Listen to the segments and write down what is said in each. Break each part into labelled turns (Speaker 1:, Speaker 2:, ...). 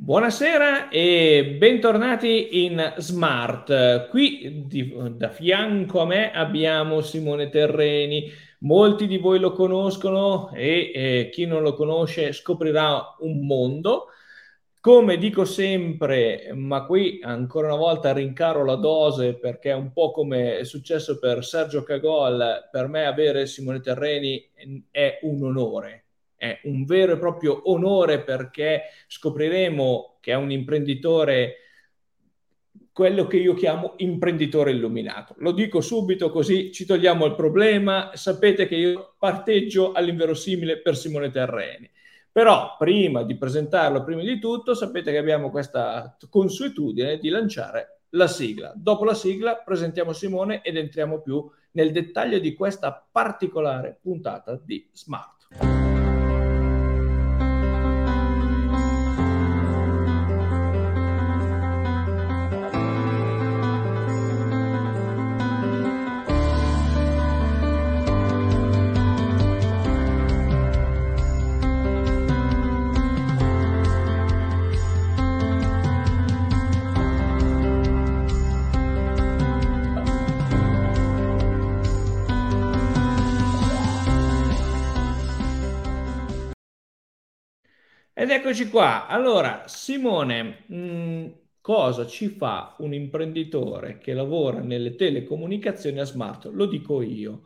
Speaker 1: Buonasera e bentornati in Smart. Qui di, da fianco a me abbiamo Simone Terreni. Molti di voi lo conoscono e eh, chi non lo conosce scoprirà un mondo. Come dico sempre, ma qui ancora una volta rincaro la dose perché è un po' come è successo per Sergio Cagol, per me avere Simone Terreni è un onore è un vero e proprio onore perché scopriremo che è un imprenditore quello che io chiamo imprenditore illuminato. Lo dico subito così ci togliamo il problema. Sapete che io parteggio all'inverosimile per Simone Terreni. Però prima di presentarlo, prima di tutto, sapete che abbiamo questa consuetudine di lanciare la sigla. Dopo la sigla presentiamo Simone ed entriamo più nel dettaglio di questa particolare puntata di Smart. Ed eccoci qua. Allora, Simone, mh, mm, cosa ci fa un imprenditore che lavora nelle telecomunicazioni a smart? Lo dico io.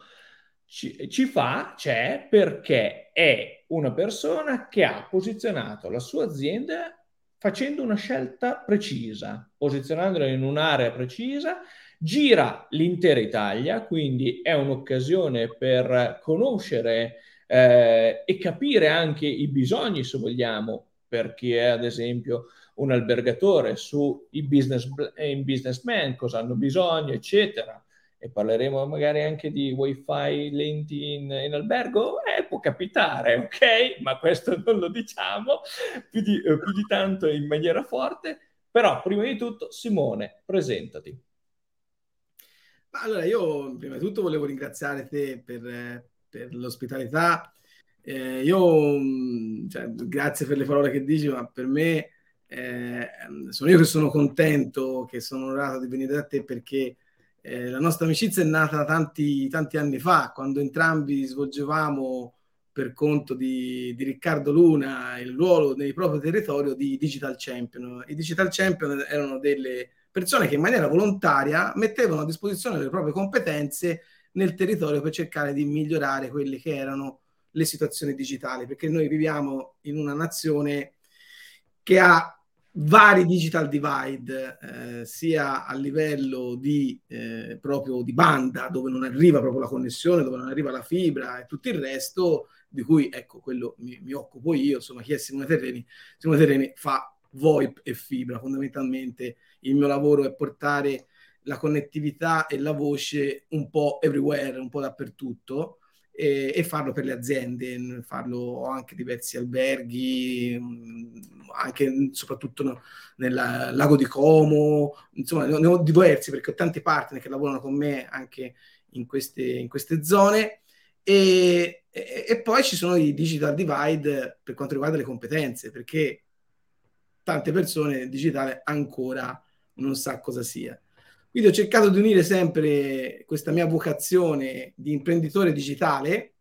Speaker 1: Ci, ci fa, c'è perché è una persona che ha posizionato la sua azienda facendo una scelta precisa, posizionandola in un'area precisa, gira l'intera Italia, quindi è un'occasione per conoscere eh, e capire anche i bisogni, se vogliamo, per chi è ad esempio un albergatore su i business, in businessman, cosa hanno bisogno, eccetera. E parleremo magari anche di wifi lenti in, in albergo? Eh, può capitare, ok? Ma questo non lo diciamo più di, eh, più di tanto in maniera forte. Però, prima di tutto, Simone, presentati.
Speaker 2: Allora, io prima di tutto volevo ringraziare te per, per l'ospitalità. Eh, io, mm, cioè, grazie per le parole che dici, ma per me eh, sono io che sono contento, che sono onorato di venire da te perché eh, la nostra amicizia è nata tanti, tanti anni fa, quando entrambi svolgevamo per conto di, di, Riccardo Luna il ruolo nel proprio territorio di Digital Champion. I Digital Champion erano delle persone che in maniera volontaria mettevano a disposizione le proprie competenze nel territorio per cercare di migliorare quelle che erano le situazioni digitali, perché noi viviamo in una nazione che ha vari digital divide, eh, sia a livello di, eh, proprio di banda, dove non arriva proprio la connessione, dove non arriva la fibra e tutto il resto, di cui ecco quello mi, mi occupo io, insomma chi è Simone Terreni? Simone Terreni fa VoIP e fibra, fondamentalmente il mio lavoro è portare la connettività e la voce un po' everywhere, un po' dappertutto e, e farlo per le aziende, farlo anche diversi alberghi, mm, anche soprattutto no, nel lago di Como, insomma ne ho diversi perché ho tanti partner che lavorano con me anche in queste, in queste zone. E, e, e, poi ci sono i digital divide per quanto riguarda le competenze, perché tante persone nel digitale ancora non sa cosa sia. Quindi ho cercato di unire sempre questa mia vocazione di imprenditore digitale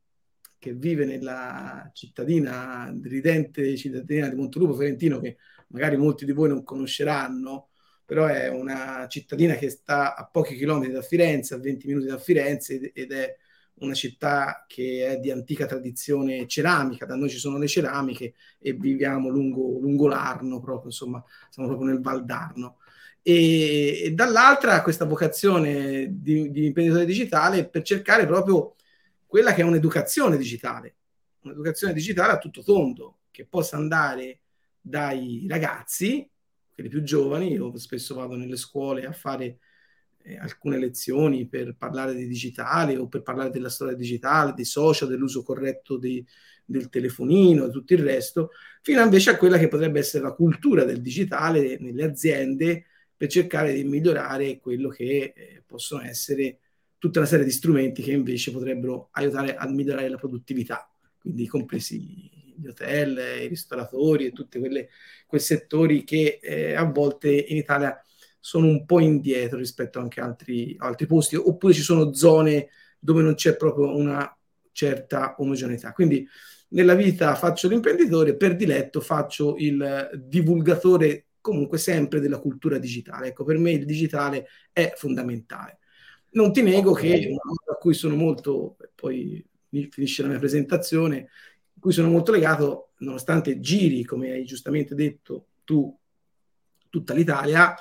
Speaker 2: che vive nella cittadina ridente cittadina di Montelupo Ferentino che magari molti di voi non conosceranno, però è una cittadina che sta a pochi chilometri da Firenze, a 20 minuti da Firenze ed è una città che è di antica tradizione ceramica, da noi ci sono le ceramiche e viviamo lungo, lungo l'Arno, proprio, insomma, siamo proprio nel Valdarno e, e dall'altra questa vocazione di, di, imprenditore digitale per cercare proprio quella che è un'educazione digitale, un'educazione digitale a tutto tondo, che possa andare dai ragazzi, quelli più giovani, io spesso vado nelle scuole a fare eh, alcune lezioni per parlare di digitale o per parlare della storia digitale, dei social, dell'uso corretto dei, del telefonino e tutto il resto, fino invece a quella che potrebbe essere la cultura del digitale nelle aziende per cercare di migliorare quello che eh, possono essere tutta una serie di strumenti che invece potrebbero aiutare a migliorare la produttività, quindi compresi gli hotel, i ristoratori e tutti quei settori che eh, a volte in Italia sono un po' indietro rispetto anche a altri, altri posti, oppure ci sono zone dove non c'è proprio una certa omogeneità. Quindi nella vita faccio l'imprenditore, per diletto faccio il divulgatore comunque sempre della cultura digitale. Ecco, per me il digitale è fondamentale. Non ti nego okay. che una cosa a cui sono molto, poi finisce la mia presentazione, a cui sono molto legato, nonostante giri, come hai giustamente detto tu, tutta l'Italia,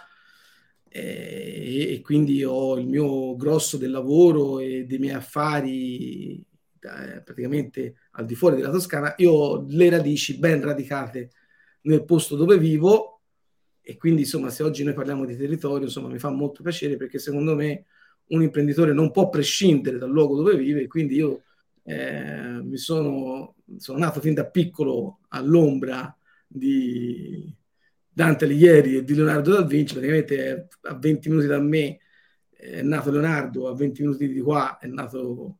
Speaker 2: eh, e quindi ho il mio grosso del lavoro e dei miei affari eh, praticamente al di fuori della Toscana, io ho le radici ben radicate nel posto dove vivo e quindi insomma se oggi noi parliamo di territorio insomma mi fa molto piacere perché secondo me un imprenditore non può prescindere dal luogo dove vive quindi io eh, mi sono, sono nato fin da piccolo all'ombra di Dante Alighieri e di Leonardo da Vinci, praticamente a 20 minuti da me è nato Leonardo, a 20 minuti di qua è nato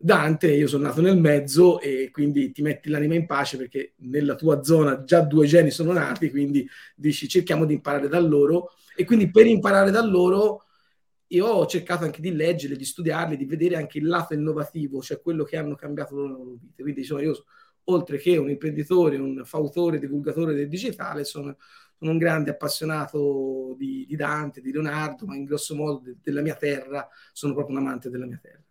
Speaker 2: Dante, io sono nato nel mezzo e quindi ti metti l'anima in pace perché nella tua zona già due geni sono nati, quindi dici cerchiamo di imparare da loro e quindi per imparare da loro io ho cercato anche di leggere, di studiarli, di vedere anche il lato innovativo, cioè quello che hanno cambiato le loro vite. Quindi insomma, io oltre che un imprenditore, un fautore, divulgatore del digitale, sono, sono un grande appassionato di, di, Dante, di Leonardo, ma in grosso modo de, della mia terra, sono proprio un amante della mia terra.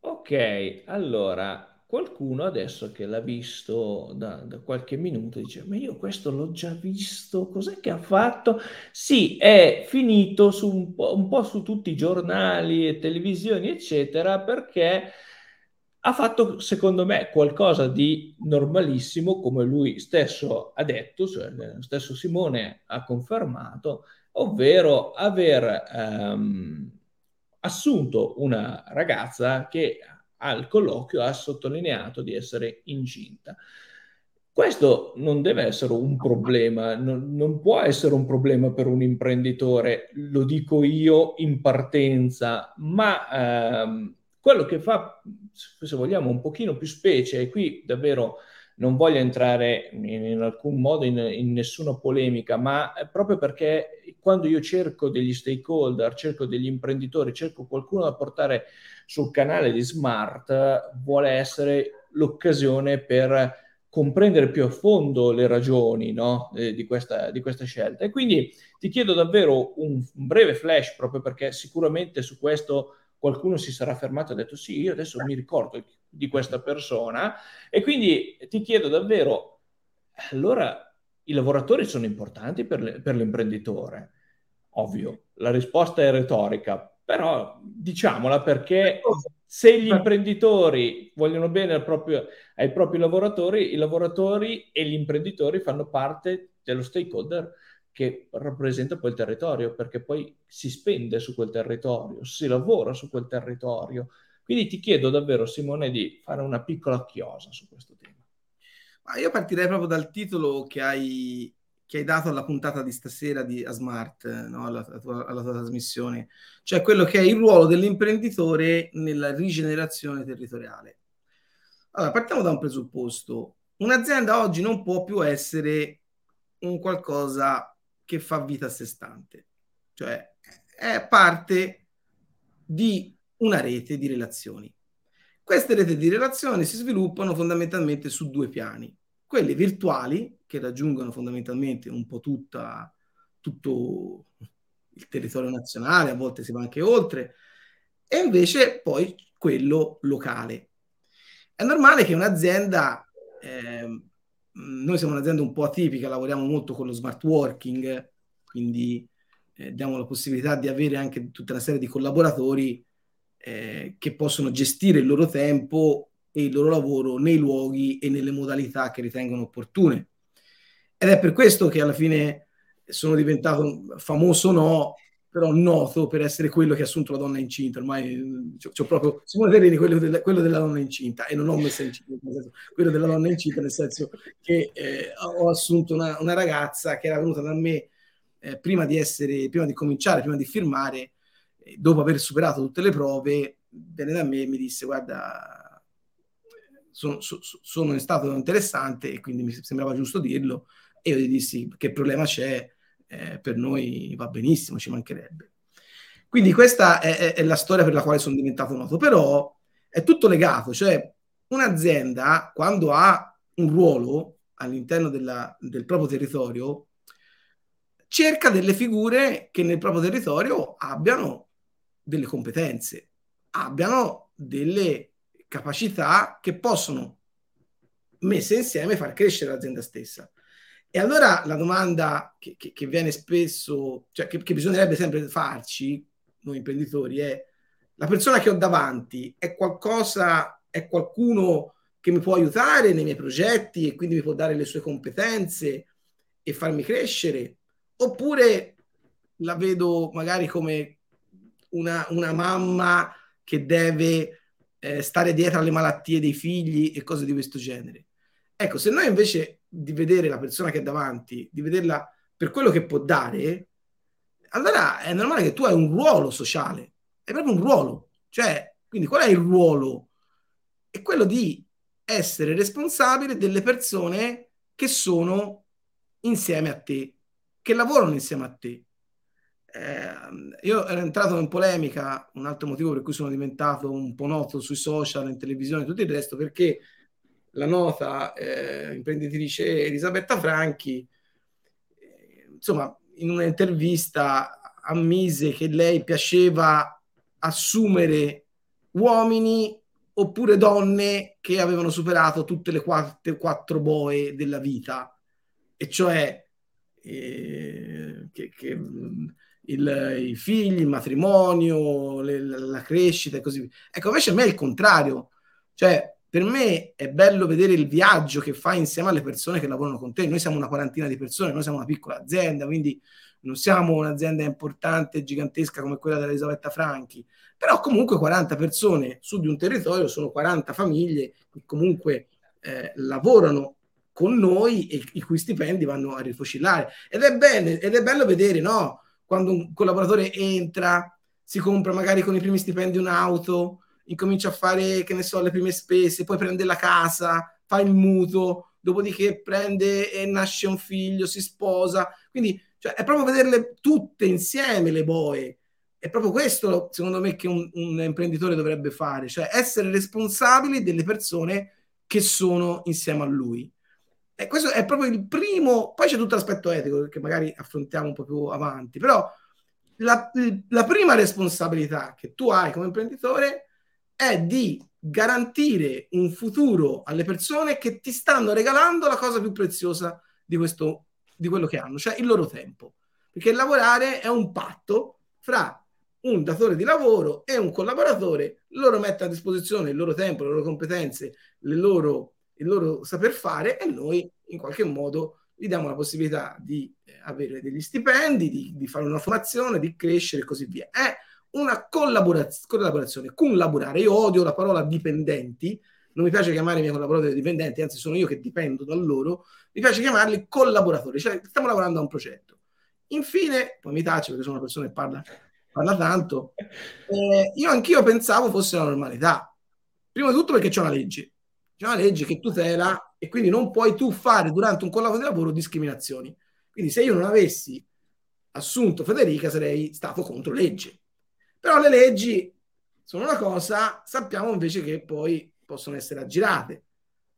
Speaker 1: Ok, allora qualcuno adesso che l'ha visto da, da, qualche minuto dice: Ma io questo l'ho già visto, cos'è che ha fatto? Sì, è finito su un, po', un po' su tutti i giornali e televisioni, eccetera, perché ha fatto, secondo me, qualcosa di normalissimo, come lui stesso ha detto, cioè stesso Simone ha confermato, ovvero aver ehm, assunto una ragazza che al colloquio ha sottolineato di essere incinta. Questo non deve essere un problema, non, non, può essere un problema per un imprenditore, lo dico io in partenza, ma ehm, quello che fa, se vogliamo, un pochino più specie, e qui davvero non voglio entrare in, in alcun modo in, in, nessuna polemica, ma proprio perché quando io cerco degli stakeholder, cerco degli imprenditori, cerco qualcuno da portare sul canale di Smart, vuole essere l'occasione per comprendere più a fondo le ragioni no? eh, di, questa, di, questa, scelta. E quindi ti chiedo davvero un, un breve flash, proprio perché sicuramente su questo qualcuno si sarà fermato e ha detto sì, io adesso mi ricordo di questa persona e quindi ti chiedo davvero, allora i lavoratori sono importanti per, le, per l'imprenditore? Ovvio, la risposta è retorica, però diciamola perché se gli imprenditori vogliono bene proprio, ai propri lavoratori, i lavoratori e gli imprenditori fanno parte dello stakeholder che rappresenta poi il territorio, perché poi si spende su quel territorio, si lavora su quel territorio. Quindi ti chiedo davvero, Simone, di fare una piccola chiosa su questo tema.
Speaker 2: Ma io partirei proprio dal titolo che hai, che hai dato alla puntata di stasera di Asmart, no? alla, alla, tua, alla tua trasmissione, cioè quello che è il ruolo dell'imprenditore nella rigenerazione territoriale. Allora, partiamo da un presupposto. Un'azienda oggi non può più essere un qualcosa che fa vita a sé stante, cioè è parte di una rete di relazioni. Queste reti di relazioni si sviluppano fondamentalmente su due piani, quelle virtuali, che raggiungono fondamentalmente un po' tutta, tutto il territorio nazionale, a volte si va anche oltre, e invece poi quello locale. È normale che un'azienda eh, noi siamo un'azienda un po' atipica, lavoriamo molto con lo smart working, quindi eh, diamo la possibilità di avere anche tutta una serie di collaboratori eh, che possono gestire il loro tempo e il loro lavoro nei luoghi e nelle modalità che ritengono opportune. Ed è per questo che alla fine sono diventato famoso no però noto per essere quello che ha assunto la donna incinta. Ormai c'ho, proprio Simone Terrini, quello, del, quello, della donna incinta, e non ho messo incinta, senso, quello della donna incinta, nel senso che eh, ho assunto una, una, ragazza che era venuta da me eh, prima di essere, prima di cominciare, prima di firmare, eh, dopo aver superato tutte le prove, venne da me e mi disse: Guarda, sono, sono in stato interessante e quindi mi sembrava giusto dirlo e io gli dissi che problema c'è, eh, per noi va benissimo, ci mancherebbe. Quindi questa è, è, è, la storia per la quale sono diventato noto, però è tutto legato, cioè un'azienda quando ha un ruolo all'interno della, del proprio territorio cerca delle figure che nel proprio territorio abbiano delle competenze, abbiano delle capacità che possono messe insieme far crescere l'azienda stessa. E allora la domanda che, che, che viene spesso, cioè che, che, bisognerebbe sempre farci, noi imprenditori, è la persona che ho davanti è qualcosa, è qualcuno che mi può aiutare nei miei progetti e quindi mi può dare le sue competenze e farmi crescere, oppure la vedo magari come una, una mamma che deve eh, stare dietro alle malattie dei figli e cose di questo genere. Ecco, se noi invece di vedere la persona che è davanti, di vederla per quello che può dare, allora è normale che tu hai un ruolo sociale, è proprio un ruolo. Cioè, quindi qual è il ruolo? È quello di essere responsabile delle persone che sono insieme a te, che lavorano insieme a te. Eh, io ero entrato in polemica, un altro motivo per cui sono diventato un po' noto sui social, in televisione e tutto il resto, perché la nota eh, imprenditrice Elisabetta Franchi, eh, insomma, in un'intervista ammise che lei piaceva assumere uomini oppure donne che avevano superato tutte le quattro, quattro boe della vita, e cioè eh, che, che il, i figli, il matrimonio, le, la crescita e così via. Ecco, invece a me è il contrario, cioè per me è bello vedere il viaggio che fai insieme alle persone che lavorano con te. Noi siamo una quarantina di persone, noi siamo una piccola azienda, quindi non siamo un'azienda importante, gigantesca come quella dell'Elisabetta Franchi, però comunque 40 persone su di un territorio sono 40 famiglie che comunque eh, lavorano con noi e i cui stipendi vanno a rifocillare. Ed è, bene, ed è bello vedere, no? Quando un collaboratore entra, si compra magari con i primi stipendi un'auto, incomincia a fare, che ne so, le prime spese, poi prende la casa, fa il mutuo, dopodiché prende e nasce un figlio, si sposa. Quindi cioè, è proprio vederle tutte insieme le boe. È proprio questo, secondo me, che un, un imprenditore dovrebbe fare, cioè essere responsabili delle persone che sono insieme a lui. E questo è proprio il primo, poi c'è tutto l'aspetto etico che magari affrontiamo un po' più avanti, però la, la prima responsabilità che tu hai come imprenditore è di garantire un futuro alle persone che ti stanno regalando la cosa più preziosa di, questo, di quello che hanno, cioè il loro tempo. Perché lavorare è un patto fra un datore di lavoro e un collaboratore, loro mettono a disposizione il loro tempo, le loro competenze, le loro, il loro saper fare e noi in qualche modo gli diamo la possibilità di eh, avere degli stipendi, di, di, fare una formazione, di crescere e così via. È una collaboraz- collaborazione, collaborare. Io odio la parola dipendenti, non mi piace chiamare i miei collaboratori dipendenti, anzi sono io che dipendo da loro, mi piace chiamarli collaboratori, cioè stiamo lavorando a un progetto. Infine, poi mi taccio perché sono una persona che parla, parla tanto, eh, io anch'io pensavo fosse la normalità. Prima di tutto perché c'è una legge, c'è una legge che tutela e quindi non puoi tu fare durante un collaudo di lavoro discriminazioni. Quindi se io non avessi assunto Federica sarei stato contro legge. Però le leggi sono una cosa, sappiamo invece che poi possono essere aggirate.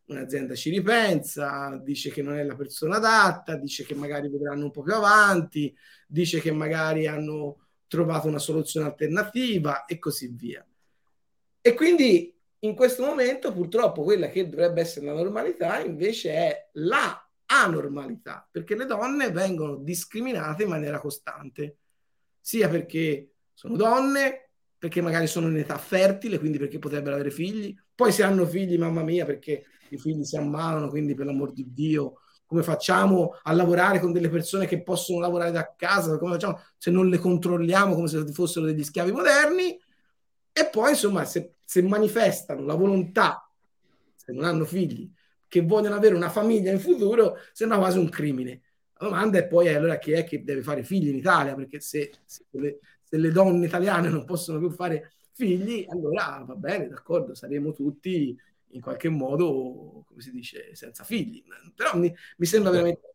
Speaker 2: Un'azienda ci ripensa, dice che non è la persona adatta, dice che magari vedranno un po' più avanti, dice che magari hanno trovato una soluzione alternativa e così via. E quindi in questo momento purtroppo quella che dovrebbe essere la normalità invece è la anormalità, perché le donne vengono discriminate in maniera costante, sia perché sono donne, perché magari sono in età fertile, quindi perché potrebbero avere figli. Poi se hanno figli, mamma mia, perché i figli si ammalano, quindi per l'amor di Dio, come facciamo a lavorare con delle persone che possono lavorare da casa? Come facciamo se non le controlliamo come se fossero degli schiavi moderni? E poi, insomma, se, se manifestano la volontà, se non hanno figli, che vogliono avere una famiglia in futuro, sembra quasi un crimine. La domanda è poi allora chi è che deve fare figli in Italia, perché se, se, se le donne italiane non possono più fare figli, allora va bene, d'accordo, saremo tutti in qualche modo, come si dice, senza figli. Però mi, mi sembra veramente...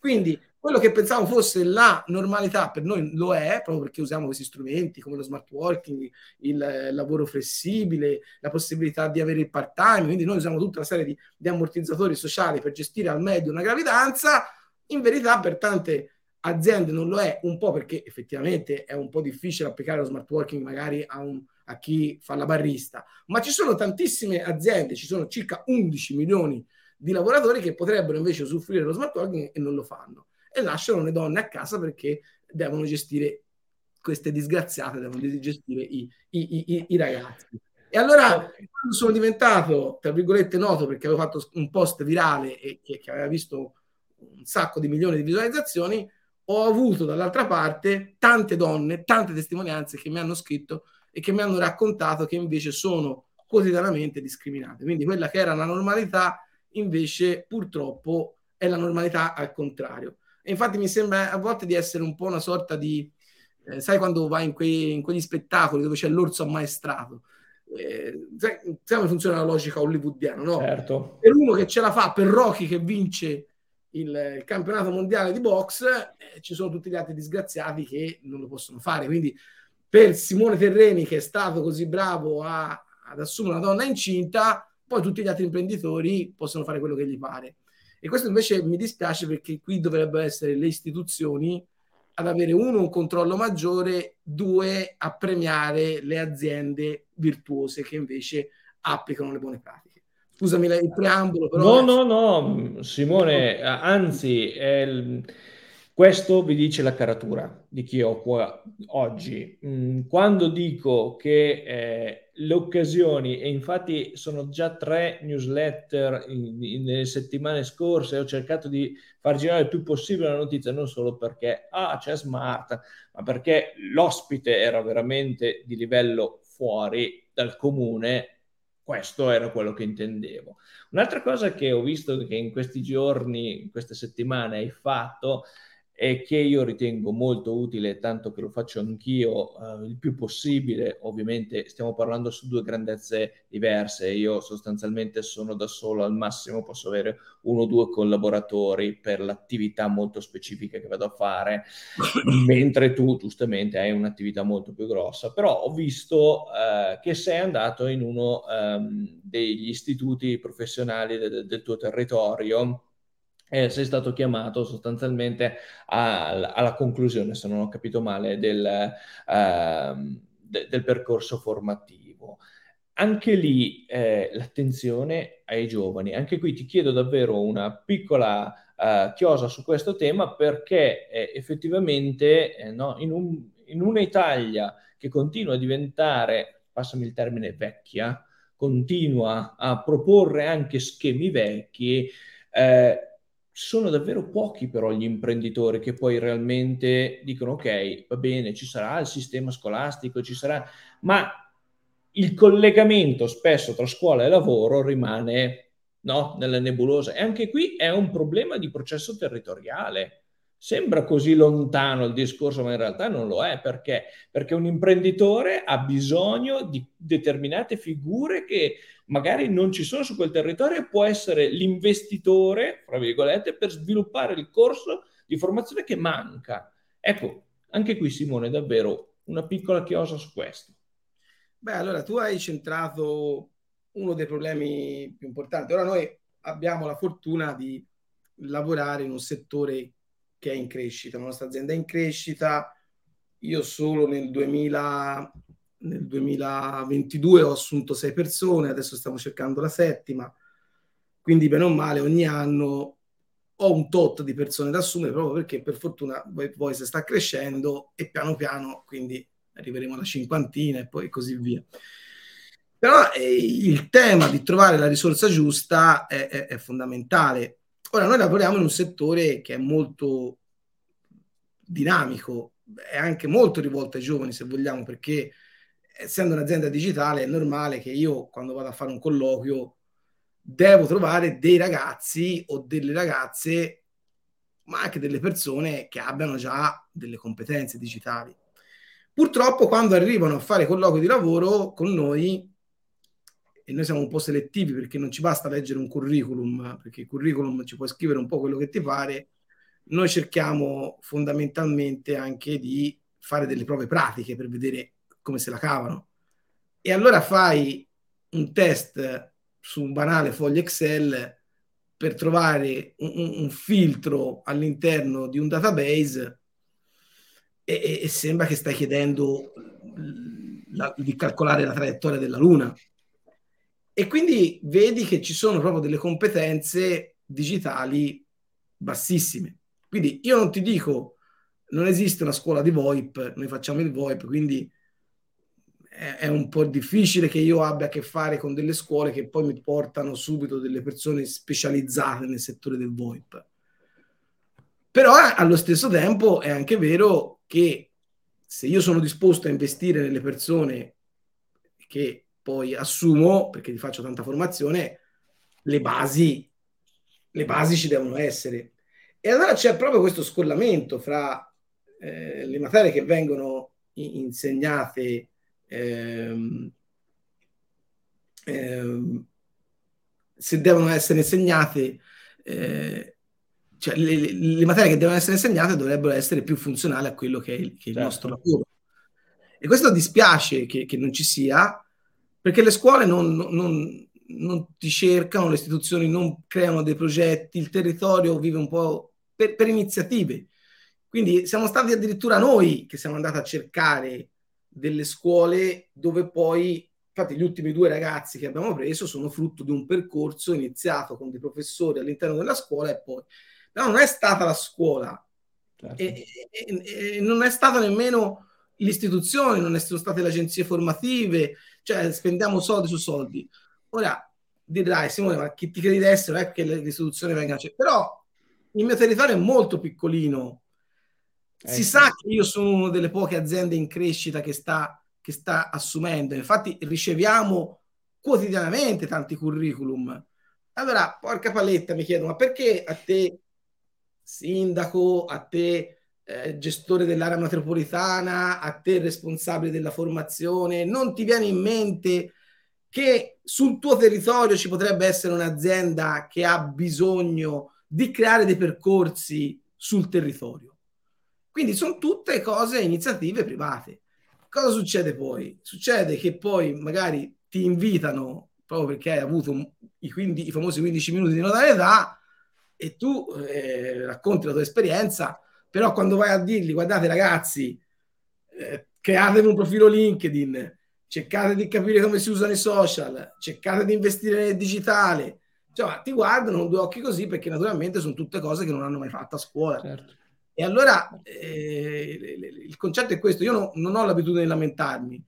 Speaker 2: Quindi quello che pensavo fosse la normalità per noi lo è, proprio perché usiamo questi strumenti come lo smart working, il lavoro flessibile, la possibilità di avere il part time, quindi noi usiamo tutta una serie di, di ammortizzatori sociali per gestire al meglio una gravidanza. In verità per tante aziende non lo è, un po' perché effettivamente è un po' difficile applicare lo smart working magari a, un, a chi fa la barista, ma ci sono tantissime aziende, ci sono circa 11 milioni di lavoratori che potrebbero invece usufruire dello smart working e non lo fanno e lasciano le donne a casa perché devono gestire queste disgraziate, devono gestire i, i, i, i ragazzi. E allora, quando sono diventato, tra virgolette, noto perché avevo fatto un post virale e che, che aveva visto un sacco di milioni di visualizzazioni, ho avuto dall'altra parte tante donne, tante testimonianze che mi hanno scritto e che mi hanno raccontato che invece sono quotidianamente discriminate. Quindi quella che era la normalità invece purtroppo è la normalità al contrario. E infatti mi sembra a volte di essere un po' una sorta di, eh, sai quando vai in, quei, in, quegli spettacoli dove c'è l'orso ammaestrato, eh, sai, sai, come funziona la logica hollywoodiana, no?
Speaker 1: Certo.
Speaker 2: Per uno che ce la fa, per Rocky che vince il, il campionato mondiale di box, eh, ci sono tutti gli altri disgraziati che non lo possono fare. Quindi per Simone Terreni che è stato così bravo a, ad assumere una donna incinta, poi tutti gli altri imprenditori possono fare quello che gli pare. E questo invece mi dispiace perché qui dovrebbero essere le istituzioni ad avere uno un controllo maggiore, due a premiare le aziende virtuose che invece applicano le buone pratiche. Scusami il preambolo,
Speaker 1: però. No, no, no, Simone, anzi, il questo vi dice la caratura di chi ho qua oggi. Mm, quando dico che eh, le occasioni, e infatti sono già tre newsletter in, in, nelle settimane scorse, ho cercato di far girare il più possibile la notizia, non solo perché ah, c'è Smart, ma perché l'ospite era veramente di livello fuori dal comune. Questo era quello che intendevo. Un'altra cosa che ho visto che in questi giorni, in queste settimane hai fatto, e che io ritengo molto utile, tanto che lo faccio anch'io eh, il più possibile. Ovviamente stiamo parlando su due grandezze diverse. Io sostanzialmente sono da solo, al massimo posso avere uno o due collaboratori per l'attività molto specifica che vado a fare, mentre tu giustamente hai un'attività molto più grossa. Però ho visto eh, che sei andato in uno ehm, degli istituti professionali de- del tuo territorio eh, sei stato chiamato sostanzialmente a, alla conclusione, se non ho capito male, del, uh, de, del percorso formativo. Anche lì eh, l'attenzione ai giovani. Anche qui ti chiedo davvero una piccola uh, chiosa su questo tema perché eh, effettivamente eh, no, in, un, in una Italia che continua a diventare, passami il termine, vecchia, continua a proporre anche schemi vecchi, eh, sono davvero pochi però gli imprenditori che poi realmente dicono ok, va bene, ci sarà il sistema scolastico, ci sarà, ma il collegamento spesso tra scuola e lavoro rimane no, nella nebulosa. E anche qui è un problema di processo territoriale. Sembra così lontano il discorso, ma in realtà non lo è. Perché? Perché un imprenditore ha bisogno di determinate figure che magari non ci sono su quel territorio e può essere l'investitore, fra virgolette, per sviluppare il corso di formazione che manca. Ecco, anche qui Simone, davvero una piccola chiosa su questo.
Speaker 2: Beh, allora tu hai centrato uno dei problemi più importanti. Ora noi abbiamo la fortuna di lavorare in un settore che è in crescita, la nostra azienda è in crescita. Io solo nel 2000 nel 2022 ho assunto sei persone, adesso stiamo cercando la settima, quindi bene o male ogni anno ho un tot di persone da assumere proprio perché per fortuna Voice sta crescendo e piano piano quindi arriveremo alla cinquantina e poi così via. Però eh, il tema di trovare la risorsa giusta è, è, è fondamentale. Ora noi lavoriamo in un settore che è molto dinamico, è anche molto rivolto ai giovani se vogliamo perché essendo un'azienda digitale è normale che io quando vado a fare un colloquio devo trovare dei ragazzi o delle ragazze, ma anche delle persone che abbiano già delle competenze digitali. Purtroppo quando arrivano a fare colloqui di lavoro con noi e noi siamo un po' selettivi perché non ci basta leggere un curriculum, perché il curriculum ci puoi scrivere un po' quello che ti pare, noi cerchiamo fondamentalmente anche di fare delle prove pratiche per vedere come se la cavano. E allora fai un test su un banale foglio Excel per trovare un, un filtro all'interno di un database e, e, sembra che stai chiedendo la, di calcolare la traiettoria della Luna. E quindi vedi che ci sono proprio delle competenze digitali bassissime. Quindi io non ti dico, non esiste una scuola di VoIP, noi facciamo il VoIP, quindi è, un po' difficile che io abbia a che fare con delle scuole che poi mi portano subito delle persone specializzate nel settore del VoIP. Però allo stesso tempo è anche vero che se io sono disposto a investire nelle persone che poi assumo, perché ti faccio tanta formazione, le basi, le basi ci devono essere. E allora c'è proprio questo scollamento fra eh, le materie che vengono insegnate ehm, ehm, se devono essere insegnate eh, cioè le, le, materie che devono essere insegnate dovrebbero essere più funzionali a quello che è il, che è il certo. nostro lavoro e questo dispiace che, che, non ci sia perché le scuole non, non, non ti cercano, le istituzioni non creano dei progetti, il territorio vive un po' per, per iniziative. Quindi siamo stati addirittura noi che siamo andati a cercare delle scuole dove poi, infatti gli ultimi due ragazzi che abbiamo preso sono frutto di un percorso iniziato con dei professori all'interno della scuola e poi... Però non è stata la scuola certo. e, e, e, non è stata nemmeno l'istituzione, non sono state le agenzie formative, cioè spendiamo soldi su soldi. Ora dirai Simone, ma chi ti credi di essere? Non è che l'istituzione venga... Però il mio territorio è molto piccolino. Si eh, sa che io sono una delle poche aziende in crescita che sta, che sta assumendo. Infatti riceviamo quotidianamente tanti curriculum. Allora, porca paletta, mi chiedo, ma perché a te, sindaco, a te, eh, gestore dell'area metropolitana, a te, responsabile della formazione, non ti viene in mente che sul tuo territorio ci potrebbe essere un'azienda che ha bisogno di creare dei percorsi sul territorio. Quindi sono tutte cose, iniziative private. Cosa succede poi? Succede che poi magari ti invitano proprio perché hai avuto i, 15, i famosi 15 minuti di notarietà e tu eh, racconti la tua esperienza, però quando vai a dirgli guardate ragazzi, eh, createvi un profilo LinkedIn, cercate di capire come si usano i social, cercate di investire nel digitale, cioè, ti guardano con due occhi così perché naturalmente sono tutte cose che non hanno mai fatto a scuola. Certo. E allora eh, il concetto è questo, io no, non ho l'abitudine di lamentarmi,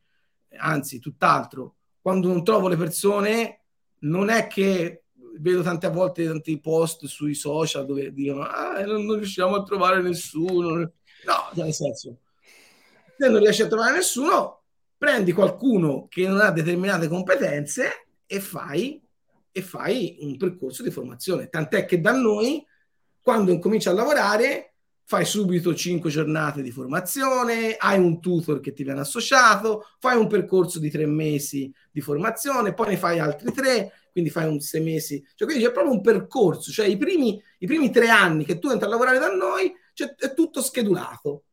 Speaker 2: anzi, tutt'altro. Quando non trovo le persone, non è che vedo tante volte tanti post sui social dove dicono ah, non, non riusciamo a trovare nessuno. No, cioè, nel senso, se non riesci a trovare nessuno, prendi qualcuno che non ha determinate competenze e fai e fai un percorso di formazione. Tant'è che da noi, quando incominci a lavorare, fai subito cinque giornate di formazione, hai un tutor che ti viene associato, fai un percorso di tre mesi di formazione, poi ne fai altri tre, quindi fai un sei mesi. Cioè, quindi c'è proprio un percorso, cioè i primi, i primi tre anni che tu entri a lavorare da noi, cioè, è tutto schedulato.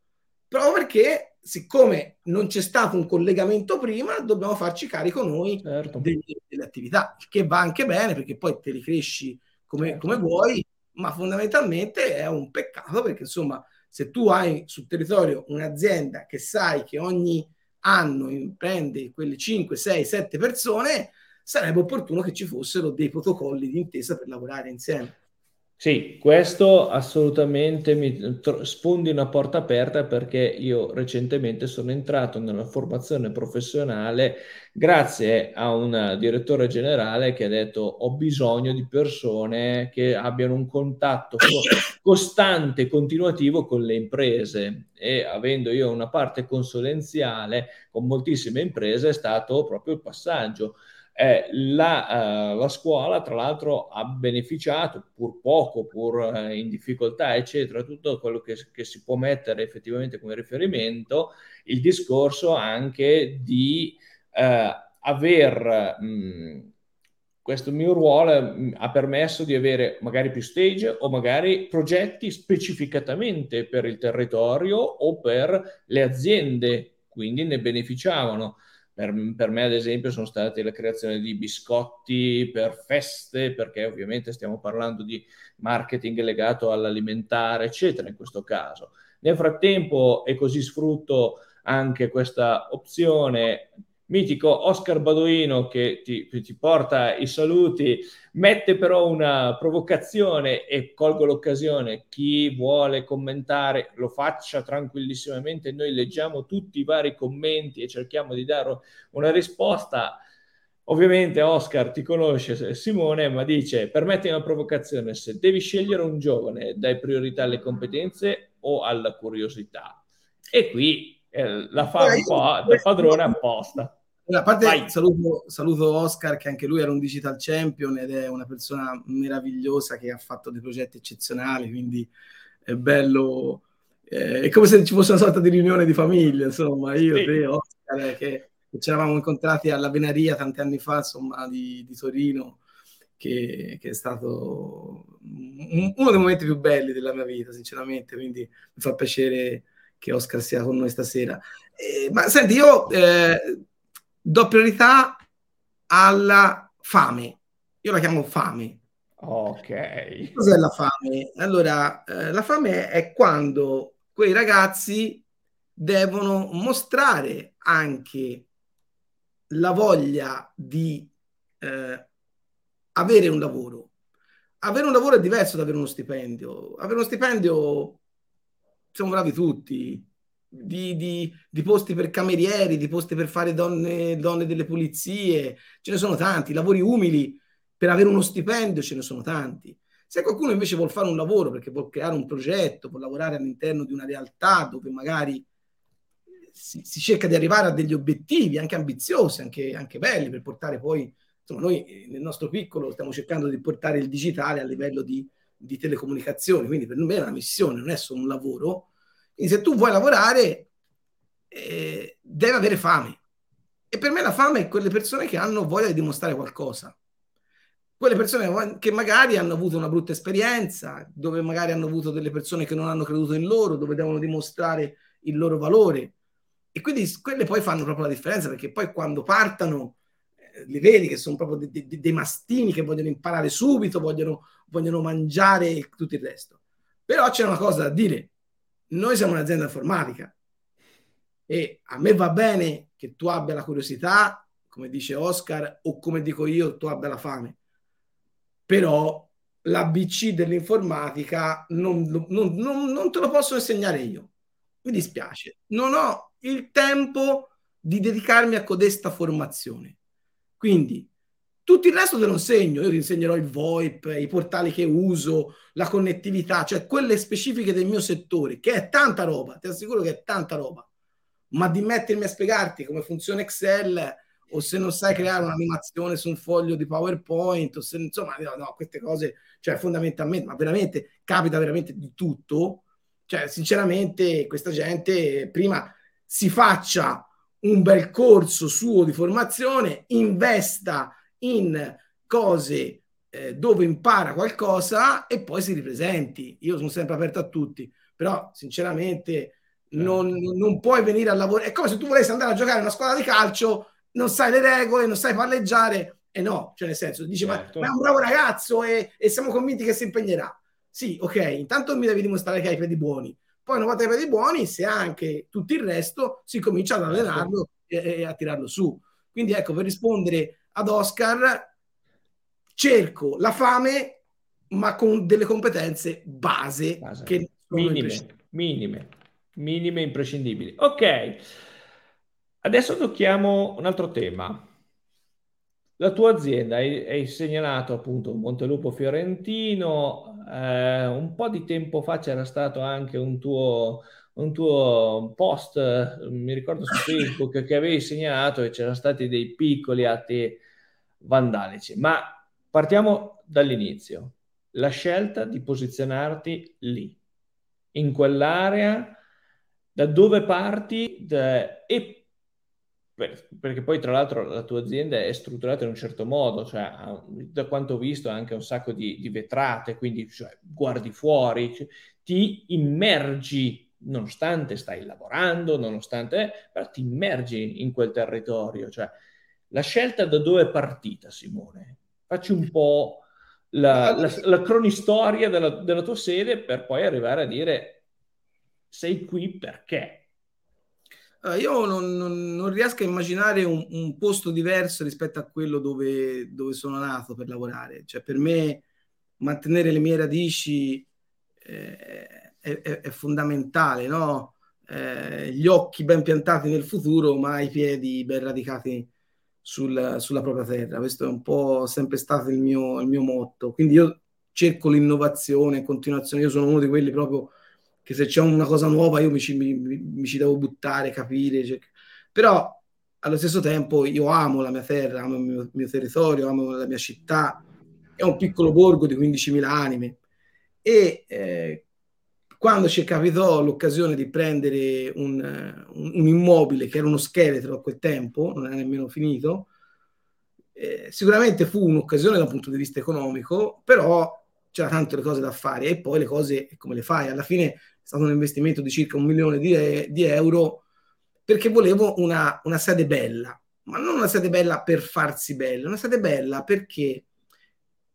Speaker 2: Proprio perché siccome non c'è stato un collegamento prima, dobbiamo farci carico noi certo. delle, delle, attività, che va anche bene perché poi te li cresci come, certo. come, vuoi, ma fondamentalmente è un peccato perché insomma se tu hai sul territorio un'azienda che sai che ogni anno prende quelle 5, 6, 7 persone, sarebbe opportuno che ci fossero dei protocolli di intesa per lavorare insieme.
Speaker 1: Sì, questo assolutamente mi sfondi una porta aperta perché io recentemente sono entrato nella formazione professionale grazie a un direttore generale che ha detto ho bisogno di persone che abbiano un contatto costante, continuativo con le imprese e avendo io una parte consulenziale con moltissime imprese è stato proprio il passaggio. Eh, la, uh, la, scuola, tra l'altro, ha beneficiato, pur poco, pur uh, in difficoltà, eccetera, tutto quello che, che, si può mettere effettivamente come riferimento, il discorso anche di uh, aver mh, questo mio ruolo mh, ha permesso di avere magari più stage o magari progetti specificatamente per il territorio o per le aziende, quindi ne beneficiavano. Per, per, me, ad esempio, sono state la creazione di biscotti per feste, perché ovviamente stiamo parlando di marketing legato all'alimentare, eccetera, in questo caso. Nel frattempo, e così sfrutto anche questa opzione, mitico Oscar Baduino che ti, ti, porta i saluti, mette però una provocazione e colgo l'occasione, chi vuole commentare lo faccia tranquillissimamente, noi leggiamo tutti i vari commenti e cerchiamo di dare una risposta. Ovviamente Oscar ti conosce Simone, ma dice permetti una provocazione, se devi scegliere un giovane, dai priorità alle competenze o alla curiosità. E qui eh, la fa un po' da padrone apposta.
Speaker 2: A parte saluto, saluto, Oscar, che anche lui era un digital champion ed è una persona meravigliosa che ha fatto dei progetti eccezionali, quindi è bello. Eh, è come se ci fosse una sorta di riunione di famiglia, insomma, io, sì. te, Oscar, che, che, ci eravamo incontrati alla Venaria tanti anni fa, insomma, di, di Torino, che, che, è stato uno dei momenti più belli della mia vita, sinceramente, quindi mi fa piacere che Oscar sia con noi stasera. Eh, ma senti, io eh, do priorità alla fame. Io la chiamo fame.
Speaker 1: Ok.
Speaker 2: Cos'è la fame? Allora, eh, la fame è quando quei ragazzi devono mostrare anche la voglia di eh, avere un lavoro. Avere un lavoro è diverso da avere uno stipendio. Avere uno stipendio siamo bravi tutti di, di, di, posti per camerieri, di posti per fare donne, donne delle pulizie, ce ne sono tanti, lavori umili. Per avere uno stipendio ce ne sono tanti. Se qualcuno invece vuole fare un lavoro perché vuole creare un progetto, vuole lavorare all'interno di una realtà dove magari si, si cerca di arrivare a degli obiettivi anche ambiziosi, anche, anche belli, per portare poi, insomma, noi nel nostro piccolo stiamo cercando di portare il digitale a livello di, di telecomunicazioni, quindi per me è una missione, non è solo un lavoro, quindi se tu vuoi lavorare, eh, devi avere fame. E per me la fame è quelle persone che hanno voglia di dimostrare qualcosa. Quelle persone che magari hanno avuto una brutta esperienza, dove magari hanno avuto delle persone che non hanno creduto in loro, dove devono dimostrare il loro valore. E quindi quelle poi fanno proprio la differenza, perché poi quando partano eh, li vedi che sono proprio dei, dei, dei, mastini che vogliono imparare subito, vogliono, vogliono mangiare tutto il resto. Però c'è una cosa da dire, noi siamo un'azienda informatica e a me va bene che tu abbia la curiosità, come dice Oscar, o come dico io, tu abbia la fame. Però l'ABC dell'informatica non, non, non, non te lo posso insegnare io. Mi dispiace, non ho il tempo di dedicarmi a codesta formazione. Quindi tutto il resto te lo insegno, io ti insegnerò il VoIP, i portali che uso, la connettività, cioè quelle specifiche del mio settore, che è tanta roba, ti assicuro che è tanta roba. Ma di mettermi a spiegarti come funziona Excel o se non sai creare un'animazione su un foglio di PowerPoint, o se insomma, no, no, queste cose, cioè fondamentalmente, ma veramente capita veramente di tutto. Cioè, sinceramente, questa gente prima si faccia un bel corso suo di formazione, investa in cose eh, dove impara qualcosa e poi si ripresenti. Io sono sempre aperto a tutti, però sinceramente non, certo. non puoi venire a lavorare. È come se tu volessi andare a giocare in una squadra di calcio, non sai le regole, non sai palleggiare. E no, cioè nel senso, dici certo. ma, ma, è un bravo ragazzo e, e siamo convinti che si impegnerà. Sì, ok, intanto mi devi dimostrare che hai i piedi buoni. Poi una volta che hai i piedi buoni, se anche tutto il resto, si comincia ad certo. allenarlo e, e a tirarlo su. Quindi ecco, per rispondere ad Oscar cerco la fame ma con delle competenze base, base. che
Speaker 1: minime, minime, minime imprescindibili. Ok, adesso tocchiamo un altro tema. La tua azienda, hai, hai segnalato appunto Montelupo Fiorentino, eh, un po' di tempo fa c'era stato anche un tuo, un tuo post, mi ricordo su Facebook, che avevi segnalato e c'erano stati dei piccoli atti vandalici. Ma partiamo dall'inizio. La scelta di posizionarti lì, in quell'area, da dove parti da, e perché poi tra l'altro la tua azienda è strutturata in un certo modo, cioè da quanto ho visto anche un sacco di, di vetrate, quindi cioè, guardi fuori, cioè, ti immergi nonostante stai lavorando, nonostante, però ti immergi in quel territorio, cioè la scelta da dove è partita, Simone? Facci un po' la, la, la cronistoria della, della tua sede per poi arrivare a dire sei qui perché?
Speaker 2: Uh, io non, non, non, riesco a immaginare un, un, posto diverso rispetto a quello dove, dove, sono nato per lavorare. Cioè, per me mantenere le mie radici eh, è, è, fondamentale, no? eh, gli occhi ben piantati nel futuro, ma i piedi ben radicati sul, sulla propria terra. Questo è un po' sempre stato il mio, il mio motto. Quindi io cerco l'innovazione, continuazione. Io sono uno di quelli proprio che se c'è una cosa nuova io mi ci, mi, mi ci devo buttare, capire. Cioè. Però allo stesso tempo io amo la mia terra, amo il mio, mio territorio, amo la mia città. È un piccolo borgo di 15.000 anime. E eh, quando ci capitò l'occasione di prendere un, un, immobile che era uno scheletro a quel tempo, non era nemmeno finito, eh, sicuramente fu un'occasione dal punto di vista economico, però c'era tante cose da fare e poi le cose come le fai? Alla fine è stato un investimento di circa un milione di, di euro perché volevo una, una, sede bella, ma non una sede bella per farsi bella, una sede bella perché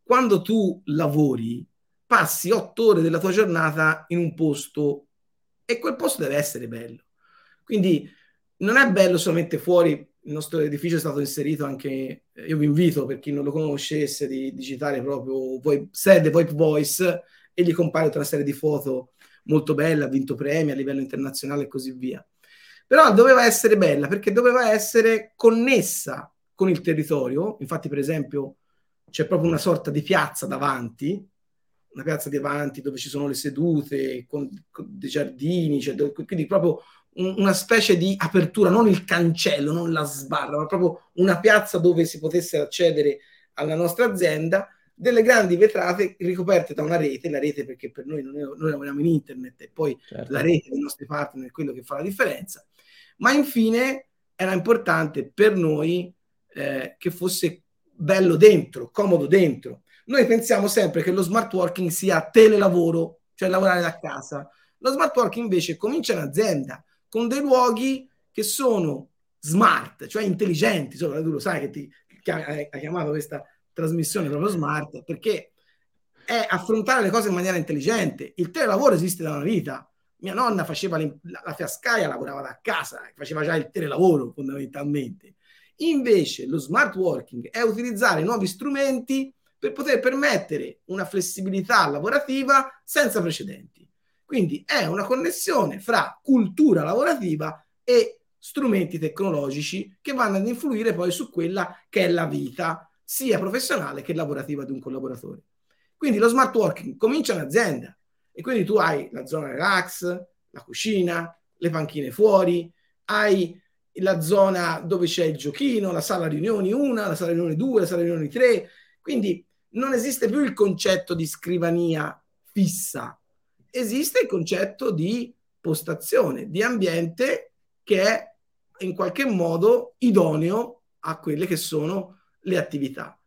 Speaker 2: quando tu lavori passi otto ore della tua giornata in un posto e quel posto deve essere bello. Quindi non è bello solamente fuori, il nostro edificio è stato inserito anche, io vi invito per chi non lo conoscesse di digitare proprio sede VoIP Voice e gli compare tutta una serie di foto molto belle, ha vinto premi a livello internazionale e così via. Però doveva essere bella perché doveva essere connessa con il territorio. Infatti, per esempio, c'è proprio una sorta di piazza davanti, una piazza davanti dove ci sono le sedute, con, con dei giardini, cioè dove, quindi proprio un, una specie di apertura, non il cancello, non la sbarra, ma proprio una piazza dove si potesse accedere alla nostra azienda delle grandi vetrate ricoperte da una rete, la rete perché per noi, noi, noi lavoriamo in internet e poi certo. la rete dei nostri partner è quello che fa la differenza, ma infine era importante per noi eh, che fosse bello dentro, comodo dentro. Noi pensiamo sempre che lo smart working sia telelavoro, cioè lavorare da casa. Lo smart working invece comincia in azienda con dei luoghi che sono smart, cioè intelligenti. Insomma, tu lo sai che ti hai chiamato questa trasmissione proprio smart, perché è affrontare le cose in maniera intelligente. Il telelavoro esiste da una vita. Mia nonna faceva la fiascaia, lavorava da casa, faceva già il telelavoro fondamentalmente. Invece lo smart working è utilizzare nuovi strumenti per poter permettere una flessibilità lavorativa senza precedenti. Quindi è una connessione fra cultura lavorativa e strumenti tecnologici che vanno ad influire poi su quella che è la vita sia professionale che lavorativa di un collaboratore. Quindi lo smart working comincia in azienda e quindi tu hai la zona relax, la cucina, le panchine fuori, hai la zona dove c'è il giochino, la sala riunioni 1, la sala riunioni 2, la sala riunioni 3. Quindi non esiste più il concetto di scrivania fissa, esiste il concetto di postazione, di ambiente che è in qualche modo idoneo a quelle che sono le attività.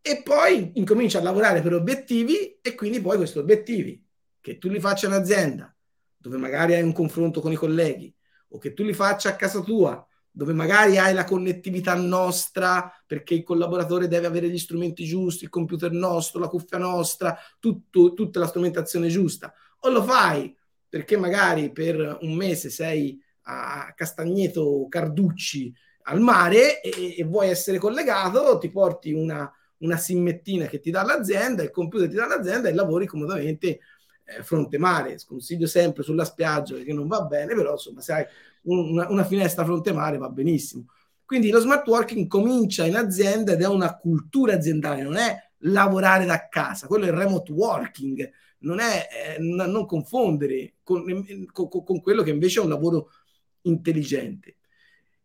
Speaker 2: E poi incomincia a lavorare per obiettivi e quindi poi questi obiettivi, che tu li faccia in azienda, dove magari hai un confronto con i colleghi, o che tu li faccia a casa tua, dove magari hai la connettività nostra perché il collaboratore deve avere gli strumenti giusti, il computer nostro, la cuffia nostra, tutto, tutta la strumentazione giusta, o lo fai perché magari per un mese sei a Castagneto Carducci al mare e, e vuoi essere collegato, ti porti una, una simmettina che ti dà l'azienda, il computer ti dà l'azienda e lavori comodamente eh, fronte mare. Sconsiglio sempre sulla spiaggia perché non va bene, però insomma se hai una, una finestra fronte mare va benissimo. Quindi lo smart working comincia in azienda ed è una cultura aziendale, non è lavorare da casa, quello è il remote working, non è eh, non confondere con, con, con, quello che invece è un lavoro intelligente.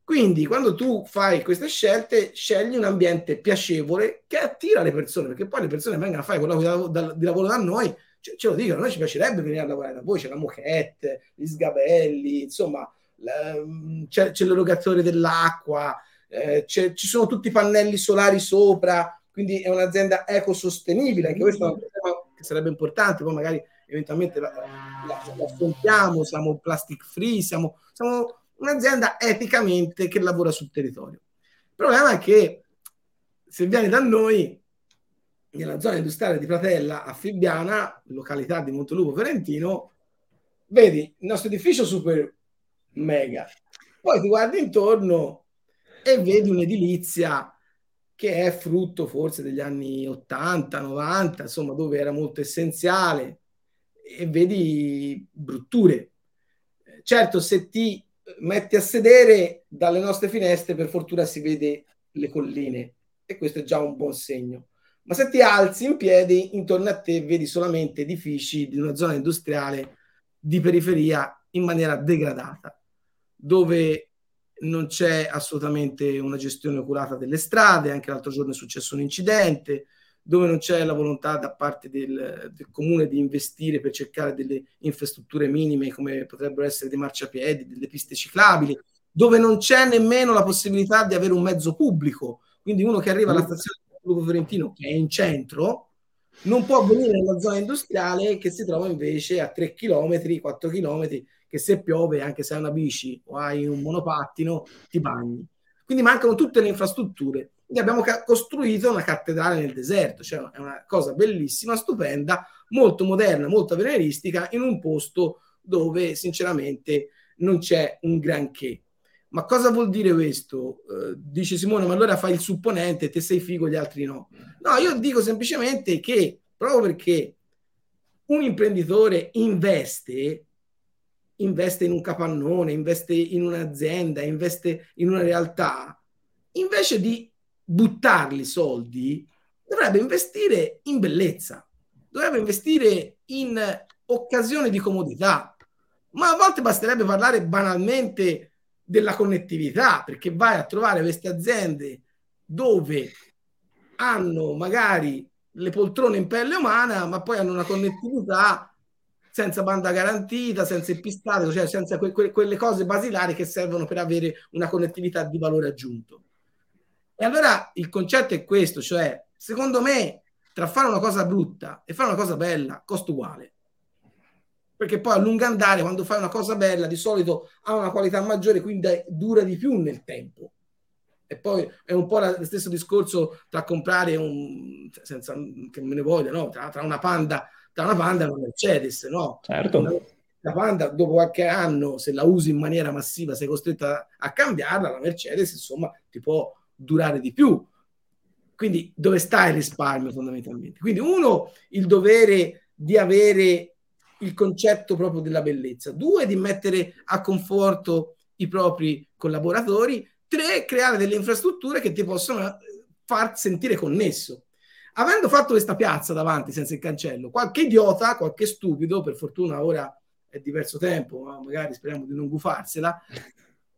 Speaker 2: Quindi quando tu fai queste scelte, scegli un ambiente piacevole che attira le persone, perché poi le persone vengono a fare quello di lavoro da noi, ce, ce lo dicono, a noi ci piacerebbe venire a lavorare da voi, c'è la moquette, gli sgabelli, insomma, c'è, c'è l'erogatore dell'acqua, eh, ci sono tutti i pannelli solari sopra, quindi è un'azienda ecosostenibile, anche questo è un tema che sarebbe importante, poi magari eventualmente la, la, la affrontiamo, siamo plastic free, siamo, siamo un'azienda eticamente che lavora sul territorio. Il problema è che se vieni da noi, nella zona industriale di Pratella, a Fibbiana, località di Montolupo Ferentino, vedi il nostro edificio super mega, poi ti guardi intorno e vedi un'edilizia che è frutto forse degli anni 80, 90, insomma, dove era molto essenziale e vedi brutture. Certo, se ti metti a sedere dalle nostre finestre, per fortuna si vede le colline e questo è già un buon segno. Ma se ti alzi in piedi, intorno a te vedi solamente edifici di una zona industriale di periferia in maniera degradata, dove non c'è assolutamente una gestione oculata delle strade, anche l'altro giorno è successo un incidente, dove non c'è la volontà da parte del, del, comune di investire per cercare delle infrastrutture minime come potrebbero essere dei marciapiedi, delle piste ciclabili, dove non c'è nemmeno la possibilità di avere un mezzo pubblico. Quindi uno che arriva alla stazione Lupo Fiorentino, che è in centro, non può venire nella zona industriale che si trova invece a 3 km, 4 km, che se piove, anche se hai una bici o hai un monopattino, ti bagni. Quindi mancano tutte le infrastrutture quindi abbiamo ca- costruito una cattedrale nel deserto, cioè è una cosa bellissima, stupenda, molto moderna, molto avveniristica, in un posto dove sinceramente non c'è un granché. Ma cosa vuol dire questo? Uh, dice Simone, ma allora fai il supponente, te sei figo, gli altri no. No, io dico semplicemente che proprio perché un imprenditore investe, investe in un capannone, investe in un'azienda, investe in una realtà, invece di buttarli soldi, dovrebbe investire in bellezza, dovrebbe investire in occasione di comodità. Ma a volte basterebbe parlare banalmente della connettività, perché vai a trovare queste aziende dove hanno magari le poltrone in pelle umana, ma poi hanno una connettività senza banda garantita, senza il pistatico, cioè senza que- que- quelle cose basilari che servono per avere una connettività di valore aggiunto. E allora il concetto è questo, cioè, secondo me, tra fare una cosa brutta e fare una cosa bella, costa uguale. Perché poi a lungo andare, quando fai una cosa bella, di solito ha una qualità maggiore, quindi dura di più nel tempo. E poi è un po' lo stesso discorso tra comprare un, senza che me ne voglia, no? tra, tra, una Panda, tra una Panda una Mercedes, no?
Speaker 1: Certo.
Speaker 2: La Panda, dopo qualche anno, se la usi in maniera massiva, sei costretta a cambiarla, la Mercedes, insomma, ti può durare di più. Quindi dove sta il risparmio fondamentalmente? Quindi uno, il dovere di avere il concetto proprio della bellezza, due, di mettere a conforto i propri collaboratori, tre, creare delle infrastrutture che ti possono far sentire connesso. Avendo fatto questa piazza davanti senza il cancello, qualche idiota, qualche stupido, per fortuna ora è diverso tempo, ma magari speriamo di non gufarsela,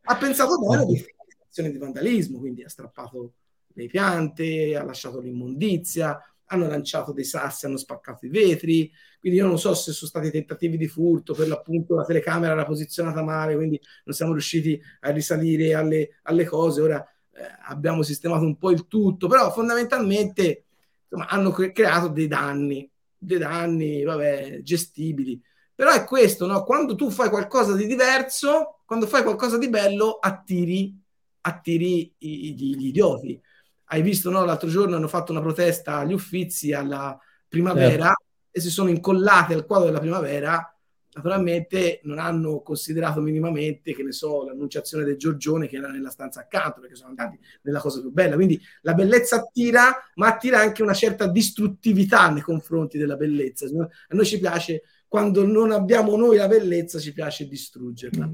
Speaker 2: ha pensato bene di azione di vandalismo, quindi ha strappato le piante, ha lasciato l'immondizia, hanno lanciato dei sassi, hanno spaccato i vetri, quindi io non so se sono stati tentativi di furto, per l'appunto la telecamera era posizionata male, quindi non siamo riusciti a risalire alle, alle cose, ora eh, abbiamo sistemato un po' il tutto, però fondamentalmente insomma, hanno cre- creato dei danni, dei danni, vabbè, gestibili. Però è questo, no? Quando tu fai qualcosa di diverso, quando fai qualcosa di bello, attiri attiri gli, gli idioti. Hai visto, no? L'altro giorno hanno fatto una protesta agli uffizi alla primavera eh. e si sono incollate al quadro della primavera. Naturalmente non hanno considerato minimamente, che ne so, l'annunciazione del Giorgione che era nella stanza accanto, perché sono andati nella cosa più bella. Quindi la bellezza attira, ma attira anche una certa distruttività nei confronti della bellezza. A noi ci piace quando non abbiamo noi la bellezza ci piace distruggerla.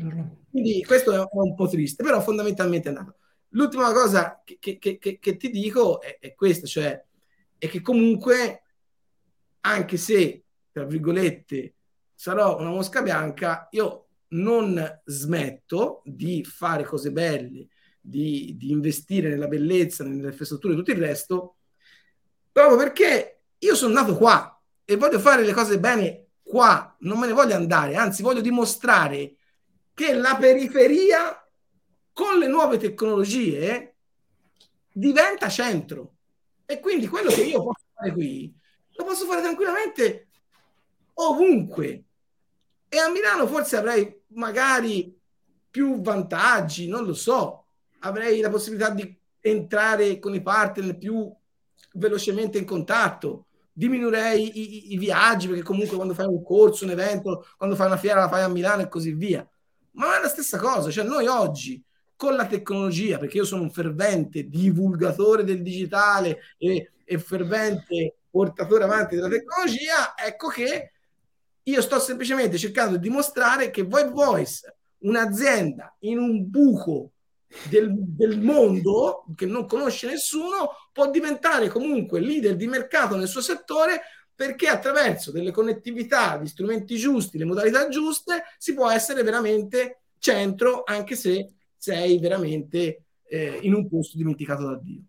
Speaker 2: Quindi questo è un po' triste, però fondamentalmente è andato. L'ultima cosa che, che, che, che ti dico è, è, questa, cioè è che comunque, anche se, tra virgolette, sarò una mosca bianca, io non smetto di fare cose belle, di, di investire nella bellezza, nelle infrastrutture e tutto il resto, proprio perché io sono nato qua e voglio fare le cose bene qua non me ne voglio andare, anzi voglio dimostrare che la periferia con le nuove tecnologie diventa centro. E quindi quello che io posso fare qui lo posso fare tranquillamente ovunque. E a Milano forse avrei magari più vantaggi, non lo so, avrei la possibilità di entrare con i partner più velocemente in contatto, diminuirei i, i, i, viaggi perché comunque quando fai un corso, un evento, quando fai una fiera la fai a Milano e così via. Ma è la stessa cosa, cioè noi oggi con la tecnologia, perché io sono un fervente divulgatore del digitale e, e fervente portatore avanti della tecnologia, ecco che io sto semplicemente cercando di dimostrare che Voice Voice, un'azienda in un buco del, del, mondo che non conosce nessuno, può diventare comunque leader di mercato nel suo settore perché attraverso delle connettività, gli strumenti giusti, le modalità giuste, si può essere veramente centro anche se sei veramente eh, in un posto dimenticato da Dio.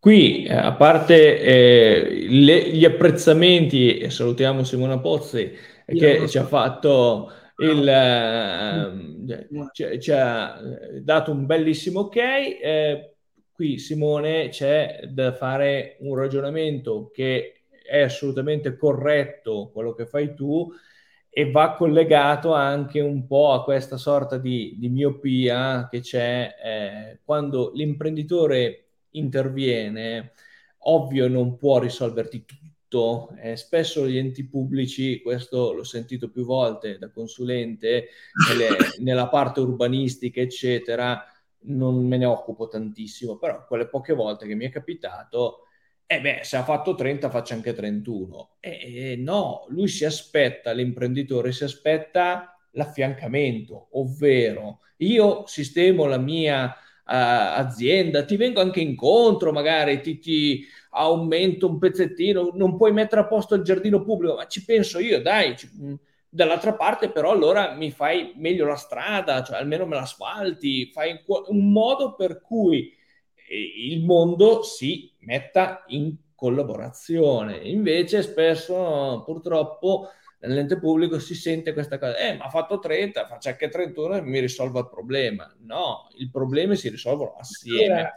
Speaker 1: Qui, eh, a parte eh, le, gli apprezzamenti, e salutiamo Simona Pozzi che ci ha fatto il, eh, ci, ci, ha dato un bellissimo ok. Eh, qui Simone c'è da fare un ragionamento che è assolutamente corretto quello che fai tu e va collegato anche un po' a questa sorta di, di miopia che c'è eh, quando l'imprenditore interviene, ovvio non può risolverti tutto, eh, spesso gli enti pubblici, questo l'ho sentito più volte da consulente, nelle, nella parte urbanistica, eccetera, non me ne occupo tantissimo, però quelle poche volte che mi è capitato, eh beh, se ha fatto 30 faccia anche 31. Eh, no, lui si aspetta, l'imprenditore si aspetta l'affiancamento, ovvero io sistemo la mia azienda, ti vengo anche incontro, magari ti, ti, aumento un pezzettino, non puoi mettere a posto il giardino pubblico, ma ci penso io, dai. Ci, mm, dall'altra parte però allora mi fai meglio la strada, cioè almeno me l'asfalti, fai un modo per cui eh, il mondo si metta in collaborazione. Invece spesso purtroppo nell'ente pubblico si sente questa cosa, eh, ma ha fatto 30, faccia anche 31 e mi risolva il problema. No, i problemi si risolvono assieme. Allora,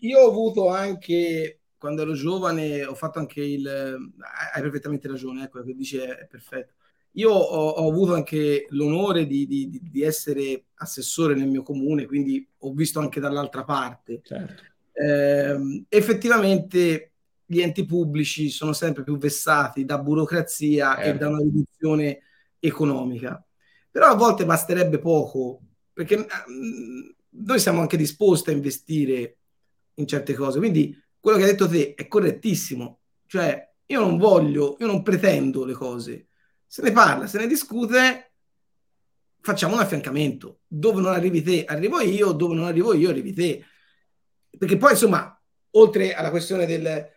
Speaker 2: io ho avuto anche, quando ero giovane, ho fatto anche il... Hai perfettamente ragione, quello che dici è, è perfetto. Io ho, ho, avuto anche l'onore di, di, di, essere assessore nel mio comune, quindi ho visto anche dall'altra parte. Certo. Eh, effettivamente gli enti pubblici sono sempre più vessati da burocrazia eh. e da una riduzione economica. Però a volte basterebbe poco, perché mm, noi siamo anche disposti a investire in certe cose. Quindi quello che hai detto te è correttissimo. Cioè, io non voglio, io non pretendo le cose. Se ne parla, se ne discute, facciamo un affiancamento. Dove non arrivi te, arrivo io, dove non arrivo io, arrivi te. Perché poi, insomma, oltre alla questione del,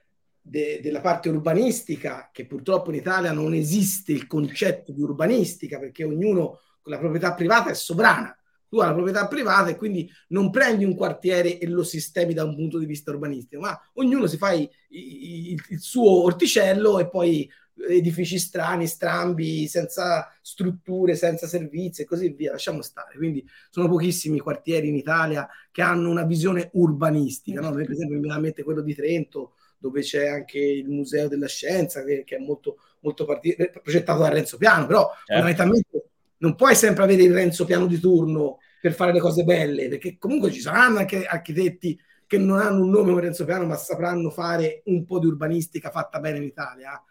Speaker 2: de, della parte urbanistica, che purtroppo in Italia non esiste il concetto di urbanistica, perché ognuno con la proprietà privata è sovrana. Tu hai la proprietà privata e quindi non prendi un quartiere e lo sistemi da un punto di vista urbanistico, ma ognuno si fa i, i, il suo orticello e poi edifici strani, strambi, senza strutture, senza servizi e così via, lasciamo stare. Quindi sono pochissimi quartieri in Italia che hanno una visione urbanistica, no? per esempio mi viene a mente quello di Trento, dove c'è anche il Museo della Scienza, che, che è molto, molto partito, progettato da Renzo Piano, però certo. fondamentalmente non puoi sempre avere il Renzo Piano di turno per fare le cose belle, perché comunque ci saranno anche architetti che non hanno un nome come Renzo Piano, ma sapranno fare un po' di urbanistica fatta bene in Italia.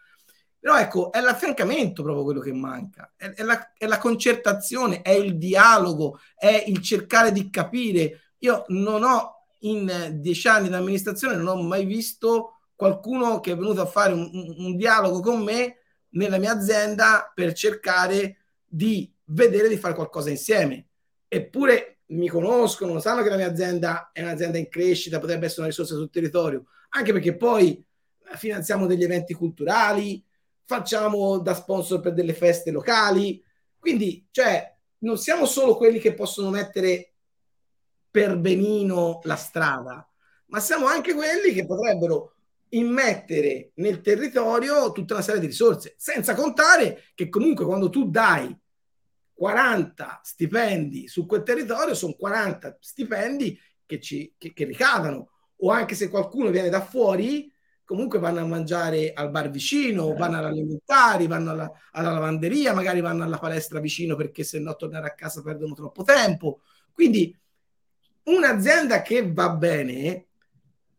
Speaker 2: Però ecco, è l'affiancamento proprio quello che manca, è, è, la, è la concertazione, è il dialogo, è il cercare di capire. Io non ho in dieci anni di amministrazione, non ho mai visto qualcuno che è venuto a fare un, un, un dialogo con me nella mia azienda per cercare di vedere di fare qualcosa insieme. Eppure mi conoscono, sanno che la mia azienda è un'azienda in crescita, potrebbe essere una risorsa sul territorio, anche perché poi finanziamo degli eventi culturali, facciamo da sponsor per delle feste locali, quindi cioè non siamo solo quelli che possono mettere per benino la strada, ma siamo anche quelli che potrebbero immettere nel territorio tutta una serie di risorse, senza contare che comunque quando tu dai 40 stipendi su quel territorio, sono 40 stipendi che, ci, che, che ricadono. O anche se qualcuno viene da fuori, comunque vanno a mangiare al bar vicino, certo. vanno all'alimentari, vanno alla, alla, lavanderia, magari vanno alla palestra vicino perché se no tornare a casa perdono troppo tempo. Quindi un'azienda che va bene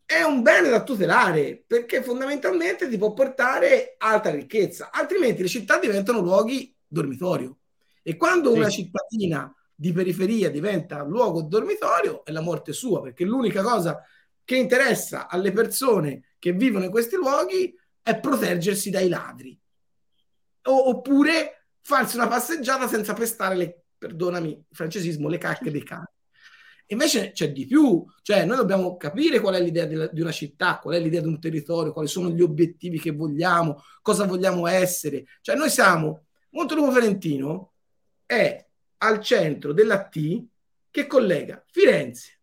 Speaker 2: è un bene da tutelare perché fondamentalmente ti può portare alta ricchezza, altrimenti le città diventano luoghi dormitorio. E quando sì. una cittadina di periferia diventa luogo dormitorio è la morte sua, perché l'unica cosa che interessa alle persone che vivono in questi luoghi è proteggersi dai ladri. O, oppure farsi una passeggiata senza pestare le, perdonami francesismo, le cacche dei cani. Invece c'è di più, cioè noi dobbiamo capire qual è l'idea di, di una città, qual è l'idea di un territorio, quali sono gli obiettivi che vogliamo, cosa vogliamo essere. Cioè noi siamo, Montelupo Ferentino è al centro della T che collega Firenze,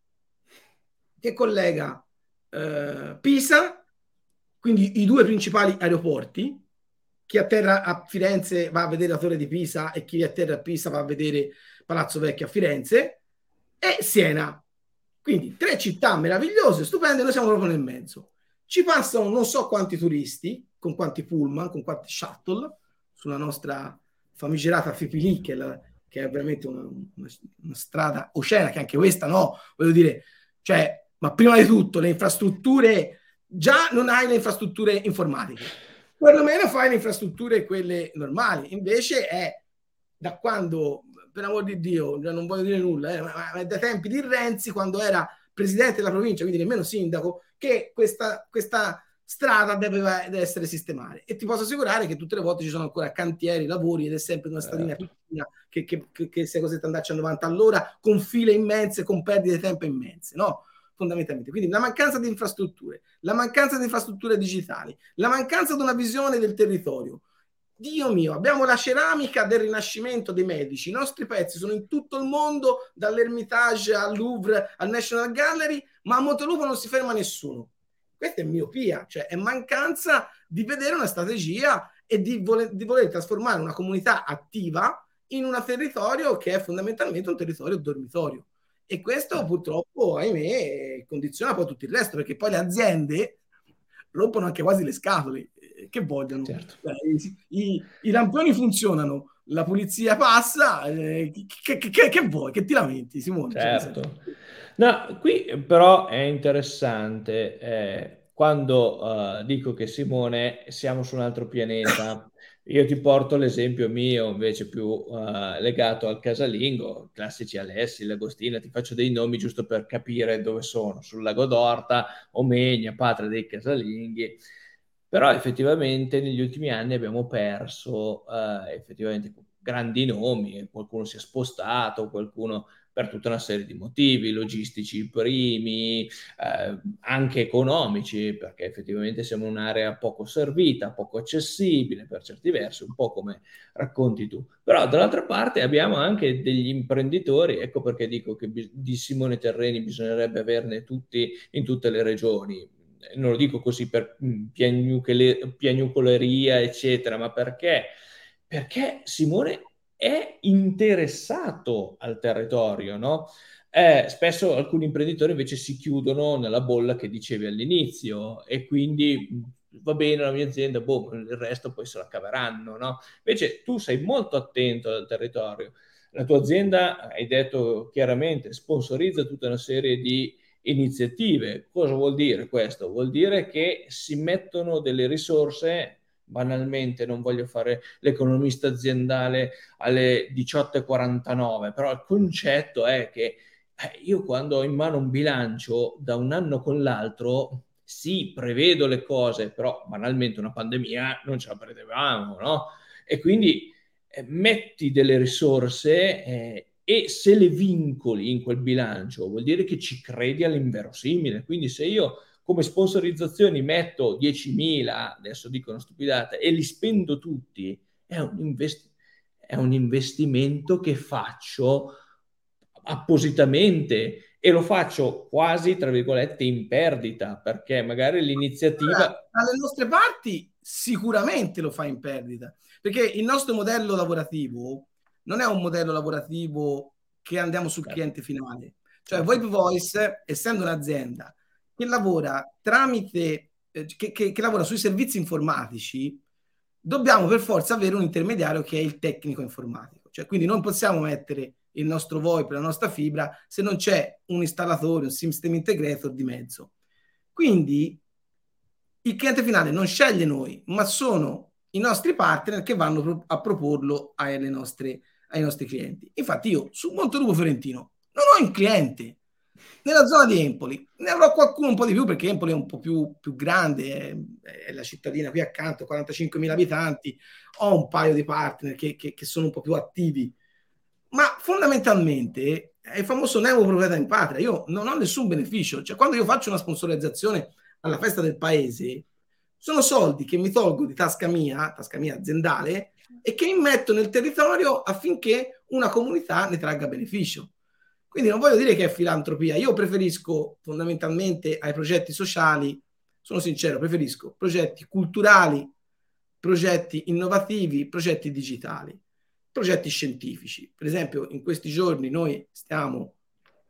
Speaker 2: che collega eh, Pisa, quindi i due principali aeroporti. Chi atterra a Firenze va a vedere la torre di Pisa e chi atterra a Pisa va a vedere Palazzo Vecchio a Firenze e Siena. Quindi tre città meravigliose, stupende, noi siamo proprio nel mezzo. Ci passano non so quanti turisti, con quanti pullman, con quanti shuttle, sulla nostra famigerata Fipili, che, che è veramente una, una, una, strada oceana, che anche questa no, voglio dire, cioè, ma prima di tutto le infrastrutture, già non hai le infrastrutture informatiche, perlomeno fai le infrastrutture quelle normali, invece è da quando per amor di Dio, non voglio dire nulla, eh, ma, ma dai tempi di Renzi, quando era presidente della provincia, quindi nemmeno sindaco, che questa, questa strada deve, deve, essere sistemata. E ti posso assicurare che tutte le volte ci sono ancora cantieri, lavori ed è sempre una stradina certo. piccola che, che, che, che sia costretto ad andarci a 90 all'ora con file immense, con perdite di tempo immense, no? Fondamentalmente. Quindi la mancanza di infrastrutture, la mancanza di infrastrutture digitali, la mancanza di una visione del territorio, Dio mio, abbiamo la ceramica del rinascimento dei medici, i nostri pezzi sono in tutto il mondo, dall'Ermitage al Louvre al National Gallery, ma a Montelupo non si ferma nessuno. Questa è miopia, cioè è mancanza di vedere una strategia e di voler, di voler trasformare una comunità attiva in un territorio che è fondamentalmente un territorio dormitorio. E questo purtroppo, ahimè, condiziona poi tutto il resto, perché poi le aziende rompono anche quasi le scatole che vogliono. Certo. Cioè, i, i, lampioni funzionano, la pulizia passa, eh, che, che, che, vuoi? Che ti lamenti, Simone?
Speaker 1: Cioè, certo. Cioè, no, qui però è interessante eh, quando uh, dico che Simone siamo su un altro pianeta. Io ti porto l'esempio mio invece più uh, legato al casalingo, classici Alessi, l'Agostina, ti faccio dei nomi giusto per capire dove sono, sul lago d'Orta, Omegna, patria dei casalinghi. Però effettivamente negli ultimi anni abbiamo perso eh, effettivamente grandi nomi, qualcuno si è spostato, qualcuno per tutta una serie di motivi logistici primi, eh, anche economici, perché effettivamente siamo un'area poco servita, poco accessibile per certi versi, un po' come racconti tu. Però dall'altra parte abbiamo anche degli imprenditori, ecco perché dico che di Simone Terreni bisognerebbe averne tutti in tutte le regioni, non lo dico così per mm, piagnucoleria, eccetera, ma perché? Perché Simone è interessato al territorio, no? Eh, spesso alcuni imprenditori invece si chiudono nella bolla che dicevi all'inizio e quindi mm, va bene la mia azienda, boh, il resto poi se la caveranno, no? Invece tu sei molto attento al territorio. La tua azienda, hai detto chiaramente, sponsorizza tutta una serie di iniziative. Cosa vuol dire questo? Vuol dire che si mettono delle risorse, banalmente non voglio fare l'economista aziendale alle 18.49, però il concetto è che eh, io quando ho in mano un bilancio da un anno con l'altro, sì, prevedo le cose, però banalmente una pandemia non ce la prevedevamo, no? E quindi eh, metti delle risorse eh, e se le vincoli in quel bilancio vuol dire che ci credi all'inverosimile. Quindi se io come sponsorizzazioni metto 10.000, adesso dico una stupidata, e li spendo tutti, è un, invest- è un investimento che faccio appositamente e lo faccio quasi, tra virgolette, in perdita, perché magari l'iniziativa...
Speaker 2: Dalle nostre parti sicuramente lo fa in perdita, perché il nostro modello lavorativo non è un modello lavorativo che andiamo sul certo. cliente finale. Cioè, certo. VoIP Voice, essendo un'azienda che lavora tramite, eh, che, che, che lavora sui servizi informatici, dobbiamo per forza avere un intermediario che è il tecnico informatico. Cioè, quindi non possiamo mettere il nostro VoIP, la nostra fibra, se non c'è un installatore, un system integrator di mezzo. Quindi il cliente finale non sceglie noi, ma sono i nostri partner che vanno a proporlo nostre, ai nostri clienti. Infatti io su Montelupo Fiorentino non ho un cliente. Nella zona di Empoli ne avrò qualcuno un po' di più perché Empoli è un po' più, più grande, è, la cittadina qui accanto, 45.000 abitanti, ho un paio di partner che, che, che sono un po' più attivi, ma fondamentalmente è il famoso nevo proprietà in patria, io non ho nessun beneficio, cioè quando io faccio una sponsorizzazione alla festa del paese, sono soldi che mi tolgo di tasca mia, tasca mia aziendale, e che mi metto nel territorio affinché una comunità ne tragga beneficio. Quindi non voglio dire che è filantropia, io preferisco fondamentalmente ai progetti sociali, sono sincero, preferisco progetti culturali, progetti innovativi, progetti digitali, progetti scientifici. Per esempio, in questi giorni noi stiamo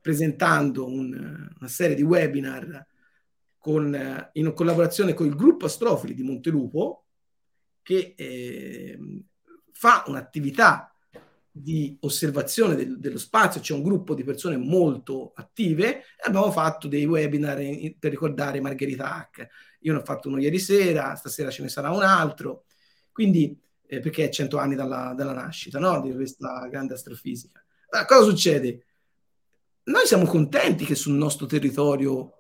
Speaker 2: presentando un, una serie di webinar con, in collaborazione con il gruppo Astrofili di Montelupo, che eh, fa un'attività di osservazione del, dello spazio, c'è un gruppo di persone molto attive e abbiamo fatto dei webinar in, per ricordare Margherita Hack. Io ne ho fatto uno ieri sera, stasera ce ne sarà un altro, quindi eh, perché è 100 anni dalla, dalla nascita no? di questa grande astrofisica. Ma cosa succede? Noi siamo contenti che sul nostro territorio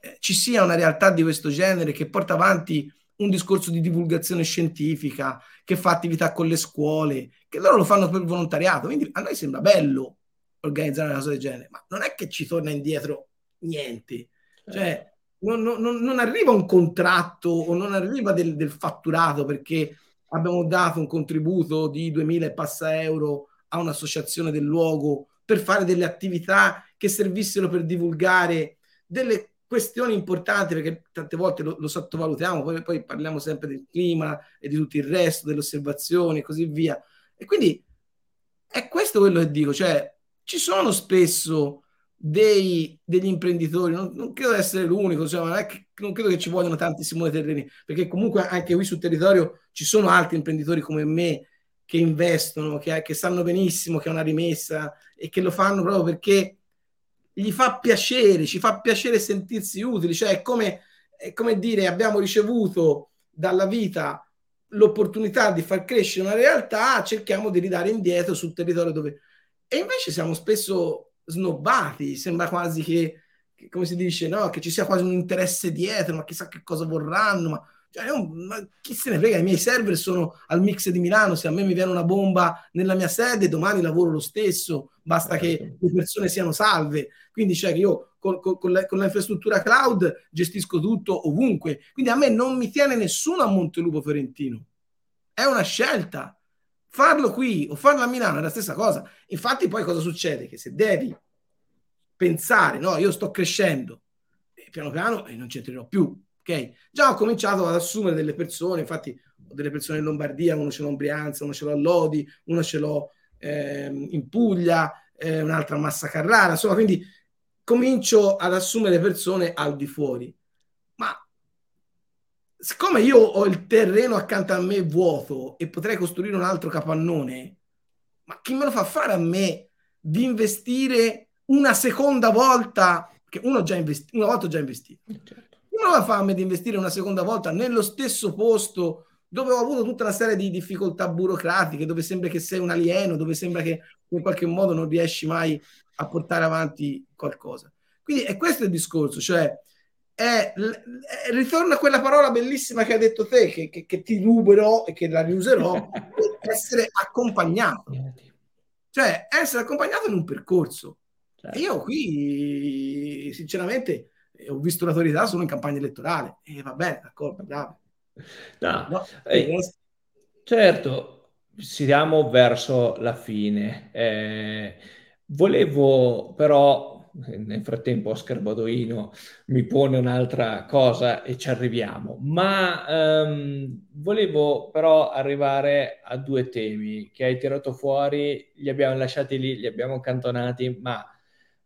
Speaker 2: eh, ci sia una realtà di questo genere che porta avanti un discorso di divulgazione scientifica, che fa attività con le scuole, che loro lo fanno per volontariato. Quindi a noi sembra bello organizzare una cosa del genere, ma non è che ci torna indietro niente. Cioè, non, non, non arriva un contratto o non arriva del, del, fatturato perché abbiamo dato un contributo di 2000 e passa euro a un'associazione del luogo per fare delle attività che servissero per divulgare delle questioni importanti perché tante volte lo, lo sottovalutiamo, poi, poi, parliamo sempre del clima e di tutto il resto, delle osservazioni e così via. E quindi è questo quello che dico, cioè ci sono spesso dei, degli imprenditori, non, non credo essere l'unico, cioè, non, che, non, credo che ci vogliano tanti Simone Terreni, perché comunque anche qui sul territorio ci sono altri imprenditori come me che investono, che, che sanno benissimo che è una rimessa e che lo fanno proprio perché gli fa piacere, ci fa piacere sentirsi utili, cioè è come, è come dire abbiamo ricevuto dalla vita l'opportunità di far crescere una realtà, cerchiamo di ridare indietro sul territorio dove... E invece siamo spesso snobbati, sembra quasi che, che come si dice, no? che ci sia quasi un interesse dietro, ma chissà che cosa vorranno, ma cioè, io, chi se ne frega, i miei server sono al mix di Milano, se a me mi viene una bomba nella mia sede, domani lavoro lo stesso, basta che certo. le persone siano salve. Quindi cioè, io con, con, con, la, con l'infrastruttura cloud gestisco tutto ovunque. Quindi a me non mi tiene nessuno a Montelupo Fiorentino. È una scelta. Farlo qui o farlo a Milano è la stessa cosa. Infatti poi cosa succede? Che se devi pensare, no, io sto crescendo, piano piano e non c'entrerò più ok? Già ho cominciato ad assumere delle persone, infatti ho delle persone in Lombardia, uno ce l'ho in Brianza, uno ce l'ho a Lodi, uno ce l'ho eh, in Puglia, eh, un'altra a Massa Carrara, insomma, quindi comincio ad assumere persone al di fuori. Ma siccome io ho il terreno accanto a me vuoto e potrei costruire un altro capannone, ma chi me lo fa fare a me di investire una seconda volta? Che uno già investi- una volta ho già investito. Certo non la fame di investire una seconda volta nello stesso posto dove ho avuto tutta una serie di difficoltà burocratiche, dove sembra che sei un alieno, dove sembra che in qualche modo non riesci mai a portare avanti qualcosa. Quindi è questo il discorso, cioè è, è, ritorna a quella parola bellissima che hai detto te, che, che, che ti ruberò e che la riuserò, essere accompagnato. Cioè essere accompagnato in un percorso. Certo. E io qui, sinceramente, ho visto l'autorità solo in campagna elettorale e va bene, d'accordo, bravo.
Speaker 1: No, no eh, certo, siamo verso la fine. Eh, volevo però nel frattempo Oscar Badoino mi pone un'altra cosa e ci arriviamo. Ma um, volevo però arrivare a due temi che hai tirato fuori, li abbiamo lasciati lì, li abbiamo cantonati, ma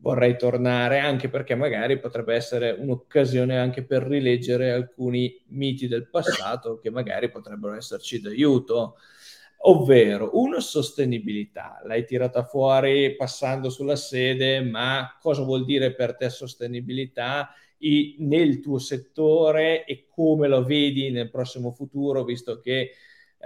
Speaker 1: vorrei tornare anche perché magari potrebbe essere un'occasione anche per rileggere alcuni miti del passato che magari potrebbero esserci d'aiuto. Ovvero uno sostenibilità, l'hai tirata fuori passando sulla sede, ma cosa vuol dire per te sostenibilità? Nel tuo settore e come lo vedi nel prossimo futuro, visto che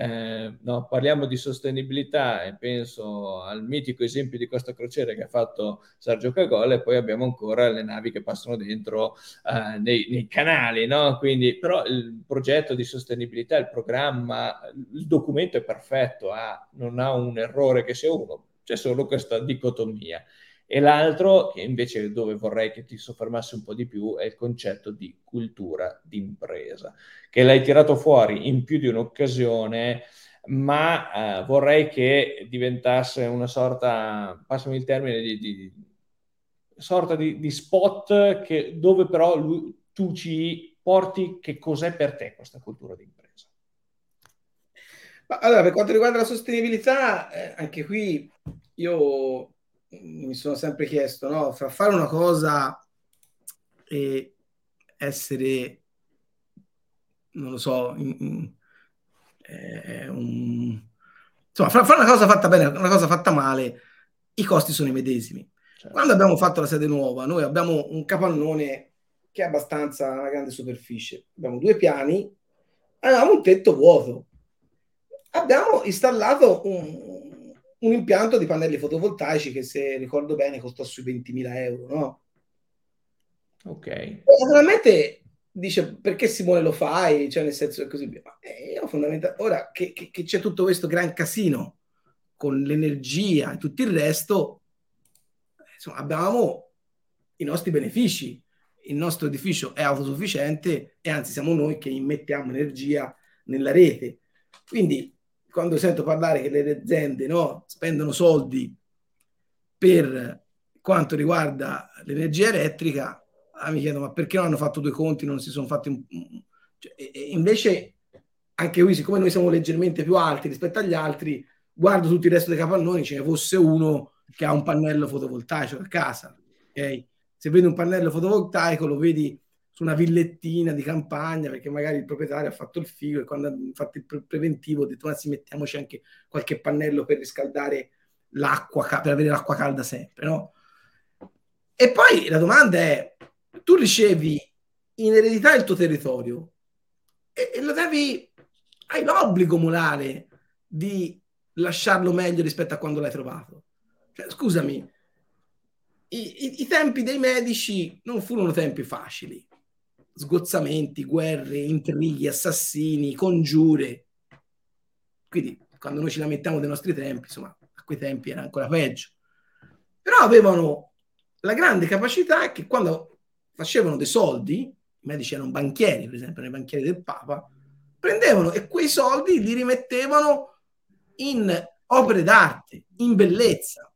Speaker 1: eh, no, parliamo di sostenibilità e penso al mitico esempio di questa crociera che ha fatto Sergio Cagol e poi abbiamo ancora le navi che passano dentro eh, nei, nei, canali, no? Quindi, però il progetto di sostenibilità, il programma, il documento è perfetto, ha, non ha un errore che sia uno, c'è solo questa dicotomia. E l'altro, che invece dove vorrei che ti soffermassi un po' di più, è il concetto di cultura d'impresa, che l'hai tirato fuori in più di un'occasione, ma eh, vorrei che diventasse una sorta, passami il termine, di, di sorta di, di spot che, dove però lui, tu ci porti che cos'è per te questa cultura d'impresa.
Speaker 2: Allora, per quanto riguarda la sostenibilità, eh, anche qui io mi sono sempre chiesto, no? Fra fare una cosa e essere, non lo so, in, in, eh, un... insomma, fra fare una cosa fatta bene e una cosa fatta male, i costi sono i medesimi. Certo. Quando abbiamo fatto la sede nuova, noi abbiamo un capannone che è abbastanza una grande superficie. Abbiamo due piani, avevamo un tetto vuoto. Abbiamo installato un, un impianto di pannelli fotovoltaici che se ricordo bene costò sui 20.000 euro, no?
Speaker 1: Ok.
Speaker 2: E naturalmente dice perché Simone lo fai, cioè nel senso che così via. Ma io fondamentalmente, ora che, che, che, c'è tutto questo gran casino con l'energia e tutto il resto, insomma, abbiamo i nostri benefici. Il nostro edificio è autosufficiente e anzi siamo noi che immettiamo energia nella rete. Quindi quando sento parlare che le aziende no, spendono soldi per quanto riguarda l'energia elettrica, ah, mi chiedo ma perché non hanno fatto due conti, non si sono fatti... Un... Cioè, invece anche qui, siccome noi siamo leggermente più alti rispetto agli altri, guardo tutto il resto dei capannoni, ce ne fosse uno che ha un pannello fotovoltaico a casa. Okay? Se vedi un pannello fotovoltaico lo vedi su una villettina di campagna perché magari il proprietario ha fatto il figo e quando ha fatto il pre- preventivo ha detto ma sì mettiamoci anche qualche pannello per riscaldare l'acqua per avere l'acqua calda sempre no? e poi la domanda è tu ricevi in eredità il tuo territorio e, e lo devi hai l'obbligo morale di lasciarlo meglio rispetto a quando l'hai trovato cioè, scusami i, i, i tempi dei medici non furono tempi facili sgozzamenti, guerre, intrighi, assassini, congiure. Quindi quando noi ci lamentiamo dei nostri tempi, insomma, a quei tempi era ancora peggio. Però avevano la grande capacità che quando facevano dei soldi, i medici erano banchieri, per esempio, nei banchieri del Papa, prendevano e quei soldi li rimettevano in opere d'arte, in bellezza.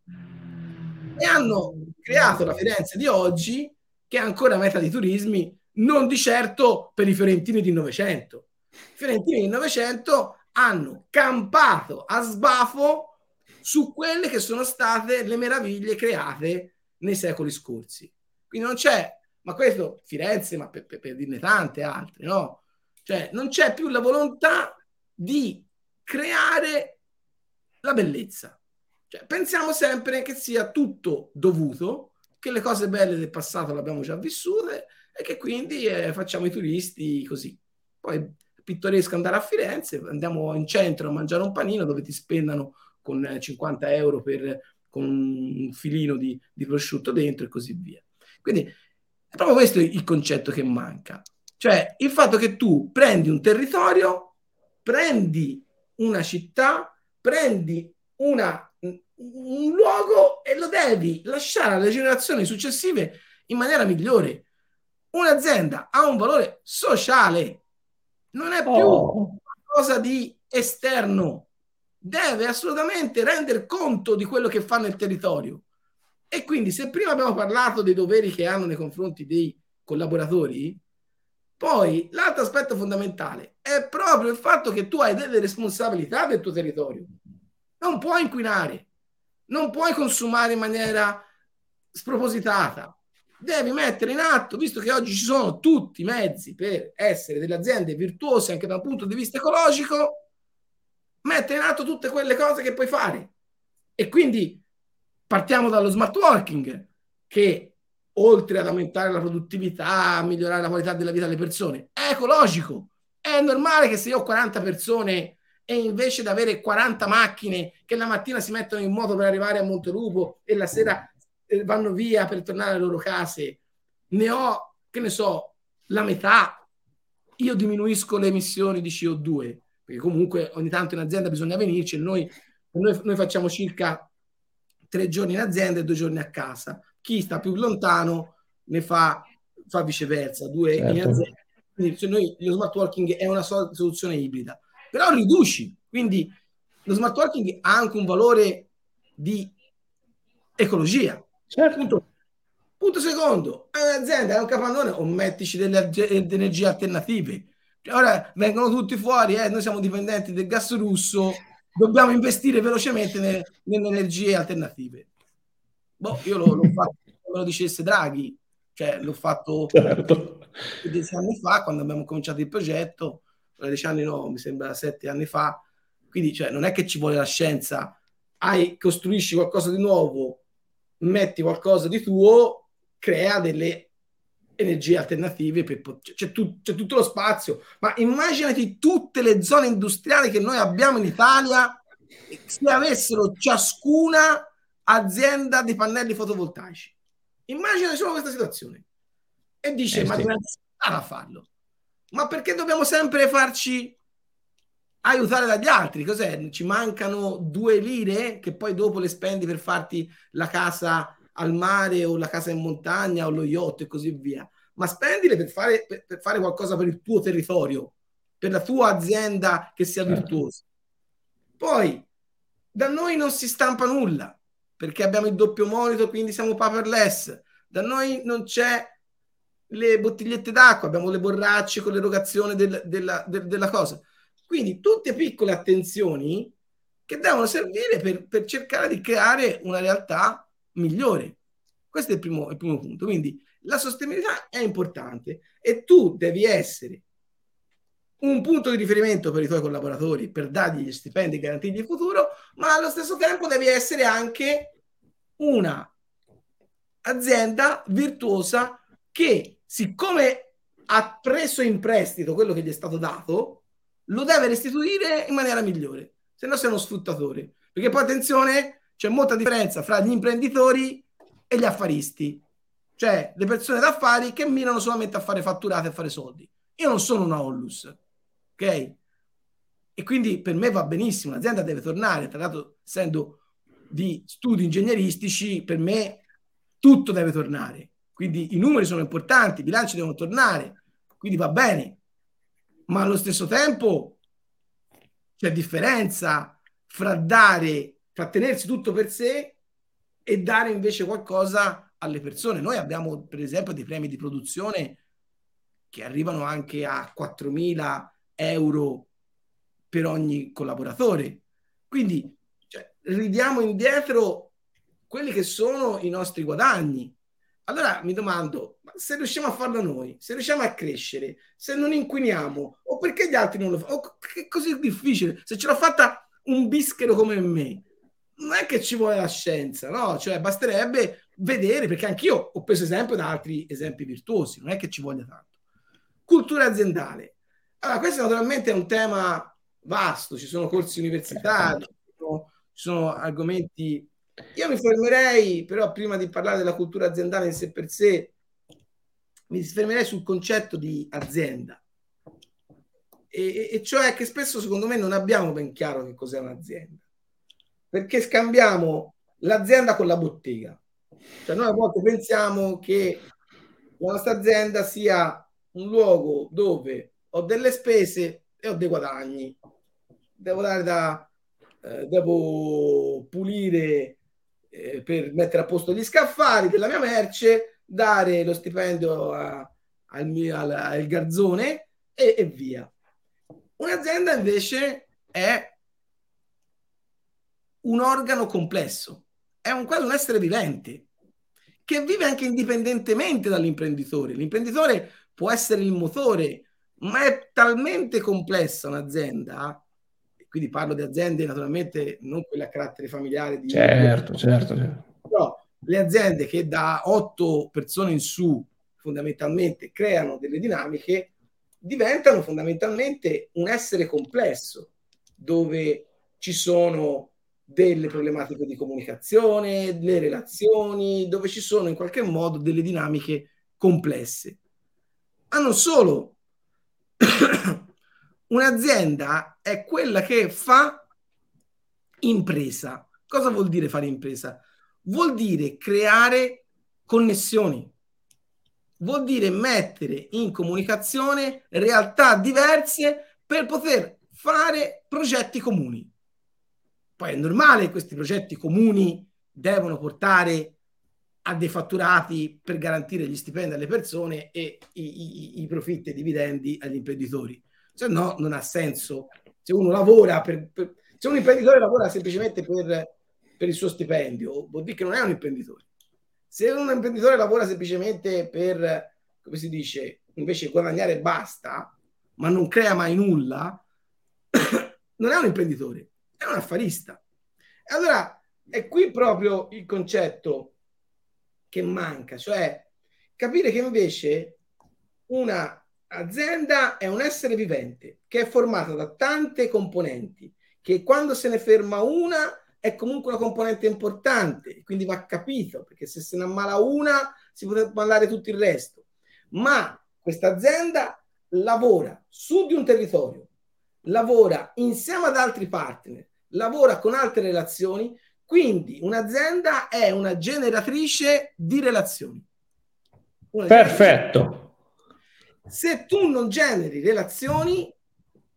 Speaker 2: E hanno creato la Firenze di oggi, che è ancora meta di turismi, non di certo per i fiorentini di Novecento. I fiorentini di Novecento hanno campato a sbafo su quelle che sono state le meraviglie create nei secoli scorsi. Quindi non c'è, ma questo Firenze, ma per, per, per dirne tante altre, no? Cioè non c'è più la volontà di creare la bellezza. Cioè, pensiamo sempre che sia tutto dovuto, che le cose belle del passato le abbiamo già vissute e che quindi eh, facciamo i turisti così. Poi è pittoresco andare a Firenze, andiamo in centro a mangiare un panino dove ti spendano con 50 eh, euro per, con un filino di, di prosciutto dentro e così via. Quindi è proprio questo il concetto che manca. Cioè il fatto che tu prendi un territorio, prendi una città, prendi una, un luogo e lo devi lasciare alle generazioni successive in maniera migliore un'azienda ha un valore sociale, non è più oh. qualcosa di esterno, deve assolutamente rendere conto di quello che fa nel territorio. E quindi se prima abbiamo parlato dei doveri che hanno nei confronti dei collaboratori, poi l'altro aspetto fondamentale è proprio il fatto che tu hai delle responsabilità del tuo territorio. Non puoi inquinare, non puoi consumare in maniera spropositata. Devi mettere in atto, visto che oggi ci sono tutti i mezzi per essere delle aziende virtuose anche da un punto di vista ecologico, mettere in atto tutte quelle cose che puoi fare. E quindi partiamo dallo smart working, che oltre ad aumentare la produttività, migliorare la qualità della vita delle persone, è ecologico. È normale che se io ho 40 persone e invece di avere 40 macchine che la mattina si mettono in moto per arrivare a Montelupo e la sera vanno via per tornare alle loro case, ne ho, che ne so, la metà, io diminuisco le emissioni di CO2, perché comunque ogni tanto in azienda bisogna venirci noi, noi, noi facciamo circa tre giorni in azienda e due giorni a casa chi sta più lontano ne fa, fa viceversa, due certo. in azienda. Quindi cioè noi, lo smart working è una soluzione ibrida, però riduci, quindi lo smart working ha anche un valore di ecologia. Certo. Punto, punto secondo, è un'azienda, è un capannone, o mettici delle, delle energie alternative. Cioè, ora vengono tutti fuori, eh, noi siamo dipendenti del gas russo, dobbiamo investire velocemente nelle, nelle energie alternative. Boh, io l'ho, l'ho fatto come lo dicesse Draghi, cioè l'ho fatto certo. dieci anni fa quando abbiamo cominciato il progetto, dieci anni no, mi sembra sette anni fa, quindi cioè, non è che ci vuole la scienza, hai, costruisci qualcosa di nuovo, metti qualcosa di tuo, crea delle energie alternative, per, c'è, tu, c'è tutto lo spazio, ma immaginati tutte le zone industriali che noi abbiamo in Italia se avessero ciascuna azienda di pannelli fotovoltaici. Immagina solo questa situazione. E dice, eh, ma sì. dobbiamo a farlo. Ma perché dobbiamo sempre farci aiutare dagli altri? Cos'è? Ci mancano due lire che poi dopo le spendi per farti la casa al mare o la casa in montagna o lo yacht e così via. Ma spendile per fare, per, per fare qualcosa per il tuo territorio, per la tua azienda che sia certo. virtuosa. Poi, da noi non si stampa nulla perché abbiamo il doppio monito, quindi siamo paperless. Da noi non c'è le bottigliette d'acqua, abbiamo le borracce con l'erogazione del, della, de, della cosa. Quindi tutte piccole attenzioni che devono servire per, per cercare di creare una realtà migliore. Questo è il primo, il primo punto. Quindi la sostenibilità è importante e tu devi essere un punto di riferimento per i tuoi collaboratori per dargli gli stipendi e garantirgli il futuro, ma allo stesso tempo devi essere anche una azienda virtuosa che, siccome ha preso in prestito quello che gli è stato dato, lo deve restituire in maniera migliore, se no sei uno sfruttatore. Perché poi attenzione, c'è molta differenza fra gli imprenditori e gli affaristi, cioè le persone d'affari che mirano solamente a fare fatturate e fare soldi. Io non sono una Onlus ok? E quindi per me va benissimo, l'azienda deve tornare, tra l'altro essendo di studi ingegneristici, per me tutto deve tornare. Quindi i numeri sono importanti, i bilanci devono tornare, quindi va bene. Ma allo stesso tempo c'è differenza fra dare, fra tenersi tutto per sé e dare invece qualcosa alle persone. Noi abbiamo per esempio dei premi di produzione che arrivano anche a 4.000 euro per ogni collaboratore. Quindi cioè, ridiamo indietro quelli che sono i nostri guadagni. Allora mi domando, se riusciamo a farlo noi, se riusciamo a crescere, se non inquiniamo, o perché gli altri non lo fanno? Che è così difficile? Se ce l'ha fatta un bischero come me, non è che ci vuole la scienza, no? Cioè basterebbe vedere, perché anch'io ho preso esempio da altri esempi virtuosi, non è che ci voglia tanto. Cultura aziendale. Allora, questo naturalmente è un tema vasto, ci sono corsi universitari, ci sono argomenti. Io mi fermerei, però, prima di parlare della cultura aziendale in sé per sé, mi fermerei sul concetto di azienda. E, e cioè che spesso, secondo me, non abbiamo ben chiaro che cos'è un'azienda. Perché scambiamo l'azienda con la bottega. Cioè, noi a volte pensiamo che la nostra azienda sia un luogo dove ho delle spese e ho dei guadagni. Devo dare da, eh, devo pulire, eh, per mettere a posto gli scaffali della mia merce, dare lo stipendio a, al, mio, al, al garzone e, e via. Un'azienda invece è un organo complesso, è un, quasi un essere vivente che vive anche indipendentemente dall'imprenditore. L'imprenditore può essere il motore, ma è talmente complessa un'azienda, quindi parlo di aziende naturalmente non quelle a carattere familiare. Di
Speaker 1: certo, certo, certo.
Speaker 2: Però le aziende che da otto persone in su fondamentalmente creano delle dinamiche diventano fondamentalmente un essere complesso dove ci sono delle problematiche di comunicazione, le relazioni, dove ci sono in qualche modo delle dinamiche complesse. Ma non solo, un'azienda è quella che fa impresa. Cosa vuol dire fare impresa? Vuol dire creare connessioni, vuol dire mettere in comunicazione realtà diverse per poter fare progetti comuni. Poi è normale che questi progetti comuni devono portare a dei fatturati per garantire gli stipendi alle persone e i, i, i profitti e i dividendi agli imprenditori. Se no, non ha senso. Se uno lavora per, per se un imprenditore lavora semplicemente per, per il suo stipendio, vuol dire che non è un imprenditore. Se un imprenditore lavora semplicemente per, come si dice, invece guadagnare basta, ma non crea mai nulla, non è un imprenditore, è un affarista. Allora è qui proprio il concetto che manca, cioè capire che invece una azienda è un essere vivente che è formata da tante componenti, che quando se ne ferma una è comunque una componente importante, quindi va capito, perché se se ne ammala una si può ammalare tutto il resto. Ma questa azienda lavora su di un territorio, lavora insieme ad altri partner, lavora con altre relazioni, quindi un'azienda è una generatrice di relazioni.
Speaker 1: Una Perfetto.
Speaker 2: Se tu non generi relazioni,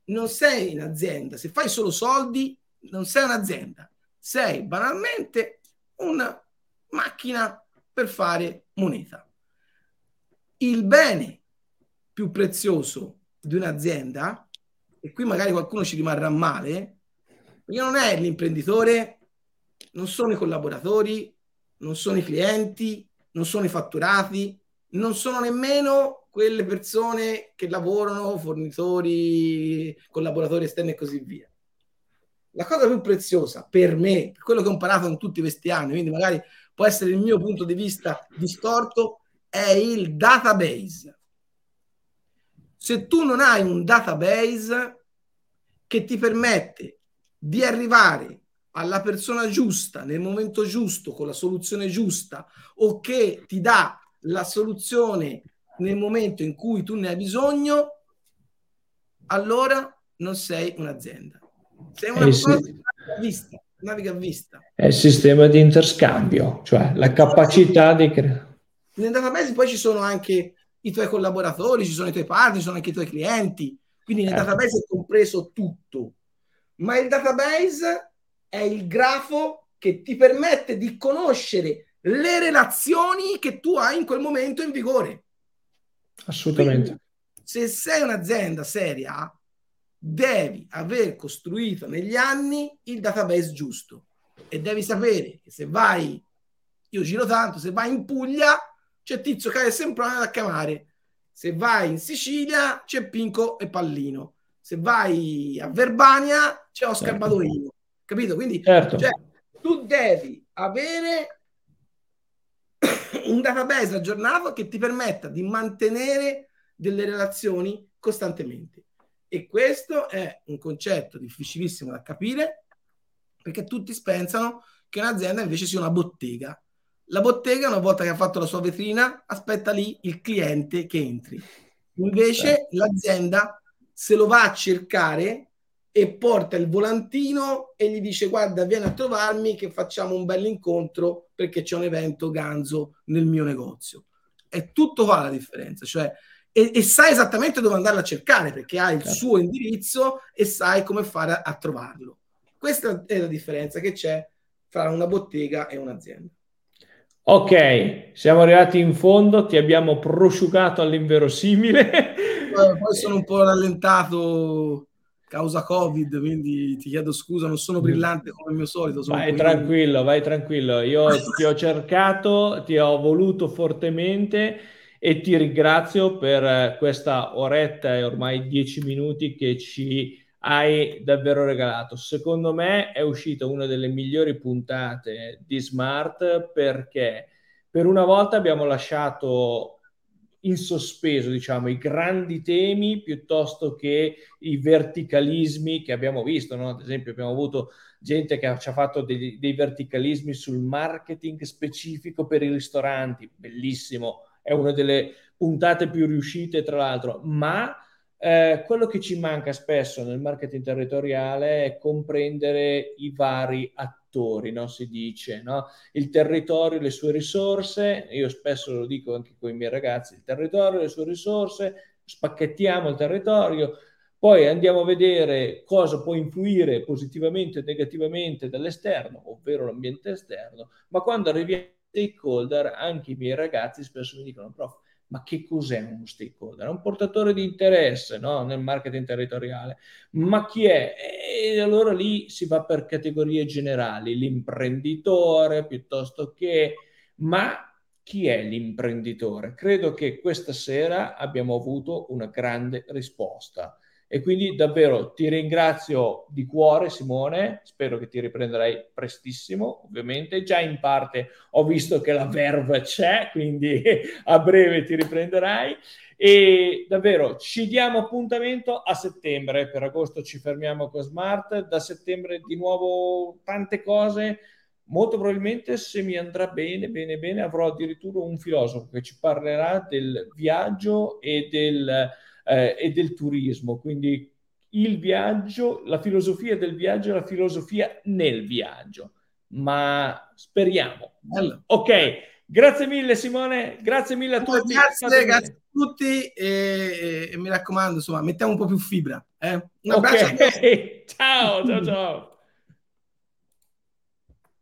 Speaker 2: non sei in azienda. Se fai solo soldi, non sei un'azienda. Sei banalmente una macchina per fare moneta. Il bene più prezioso di un'azienda, e qui magari qualcuno ci rimarrà male, perché non è l'imprenditore, non sono i collaboratori, non sono i clienti, non sono i fatturati, non sono nemmeno quelle persone che lavorano, fornitori, collaboratori esterni e così via. La cosa più preziosa per me, per quello che ho imparato in tutti questi anni, quindi magari può essere il mio punto di vista distorto, è il database. Se tu non hai un database che ti permette di arrivare alla persona giusta nel momento giusto con la soluzione giusta o che ti dà la soluzione nel momento in cui tu ne hai bisogno, allora non sei un'azienda. Sei una eh sì. a vista, naviga a vista.
Speaker 1: È il sistema di interscambio, cioè la capacità di creare.
Speaker 2: Nel database poi ci sono anche i tuoi collaboratori, ci sono i tuoi partner, ci sono anche i tuoi clienti, quindi nel eh. database è compreso tutto. Ma il database è il grafo che ti permette di conoscere le relazioni che tu hai in quel momento in vigore.
Speaker 1: Assolutamente.
Speaker 2: Quindi, se sei un'azienda seria, devi aver costruito negli anni il database giusto e devi sapere che se vai, io giro tanto, se vai in Puglia c'è Tizio Caio Semprone da chiamare, se vai in Sicilia c'è Pinco e Pallino, se vai a Verbania c'è Oscar certo. Badolino, capito? Quindi certo. cioè, tu devi avere un database aggiornato che ti permetta di mantenere delle relazioni costantemente. E questo è un concetto difficilissimo da capire perché tutti pensano che un'azienda invece sia una bottega. La bottega, una volta che ha fatto la sua vetrina, aspetta lì il cliente che entri. Invece l'azienda se lo va a cercare e porta il volantino e gli dice guarda vieni a trovarmi che facciamo un bel incontro perché c'è un evento ganzo nel mio negozio. È tutto qua la differenza, cioè e, e sai esattamente dove andarla a cercare perché ha il certo. suo indirizzo e sai come fare a, a trovarlo. Questa è la differenza che c'è tra una bottega e un'azienda.
Speaker 1: Ok, siamo arrivati in fondo, ti abbiamo prosciugato all'inverosimile.
Speaker 2: Poi sono un po' rallentato causa Covid, quindi ti chiedo scusa, non sono brillante come il mio solito.
Speaker 1: vai tranquillo, vai tranquillo. Io ti ho cercato, ti ho voluto fortemente e ti ringrazio per questa oretta e ormai dieci minuti che ci hai davvero regalato. Secondo me è uscita una delle migliori puntate di Smart perché per una volta abbiamo lasciato in sospeso, diciamo, i grandi temi piuttosto che i verticalismi che abbiamo visto, no? Ad esempio abbiamo avuto gente che ci ha fatto dei, dei verticalismi sul marketing specifico per i ristoranti, bellissimo, è una delle puntate più riuscite tra l'altro, ma eh, quello che ci manca spesso nel marketing territoriale è comprendere i vari attori, no? si dice, no? il territorio, le sue risorse, io spesso lo dico anche con i miei ragazzi, il territorio, le sue risorse, spacchettiamo il territorio, poi andiamo a vedere cosa può influire positivamente o negativamente dall'esterno, ovvero l'ambiente esterno, ma quando arriviamo ai stakeholder, anche i miei ragazzi spesso mi dicono, prof, ma che cos'è uno stakeholder? È un portatore di interesse no? nel marketing territoriale. Ma chi è? E allora lì si va per categorie generali, l'imprenditore piuttosto che... Ma chi è l'imprenditore? Credo che questa sera abbiamo avuto una grande risposta. E quindi davvero ti ringrazio di cuore Simone, spero che ti riprenderai prestissimo, ovviamente. Già in parte ho visto che la verve c'è, quindi a breve ti riprenderai. E davvero ci diamo appuntamento a settembre, per agosto ci fermiamo con Smart, da settembre di nuovo tante cose. Molto probabilmente se mi andrà bene, bene, bene, avrò addirittura un filosofo che ci parlerà del viaggio e del eh, e del turismo, quindi il viaggio, la filosofia del viaggio e la filosofia nel viaggio. Ma speriamo. Bello. Ok, grazie mille Simone, grazie mille a tutti.
Speaker 2: Grazie, grazie a tutti e, e, mi raccomando, insomma, mettiamo un po' più fibra. Eh? Un abbraccio.
Speaker 1: Okay. ciao, ciao, ciao.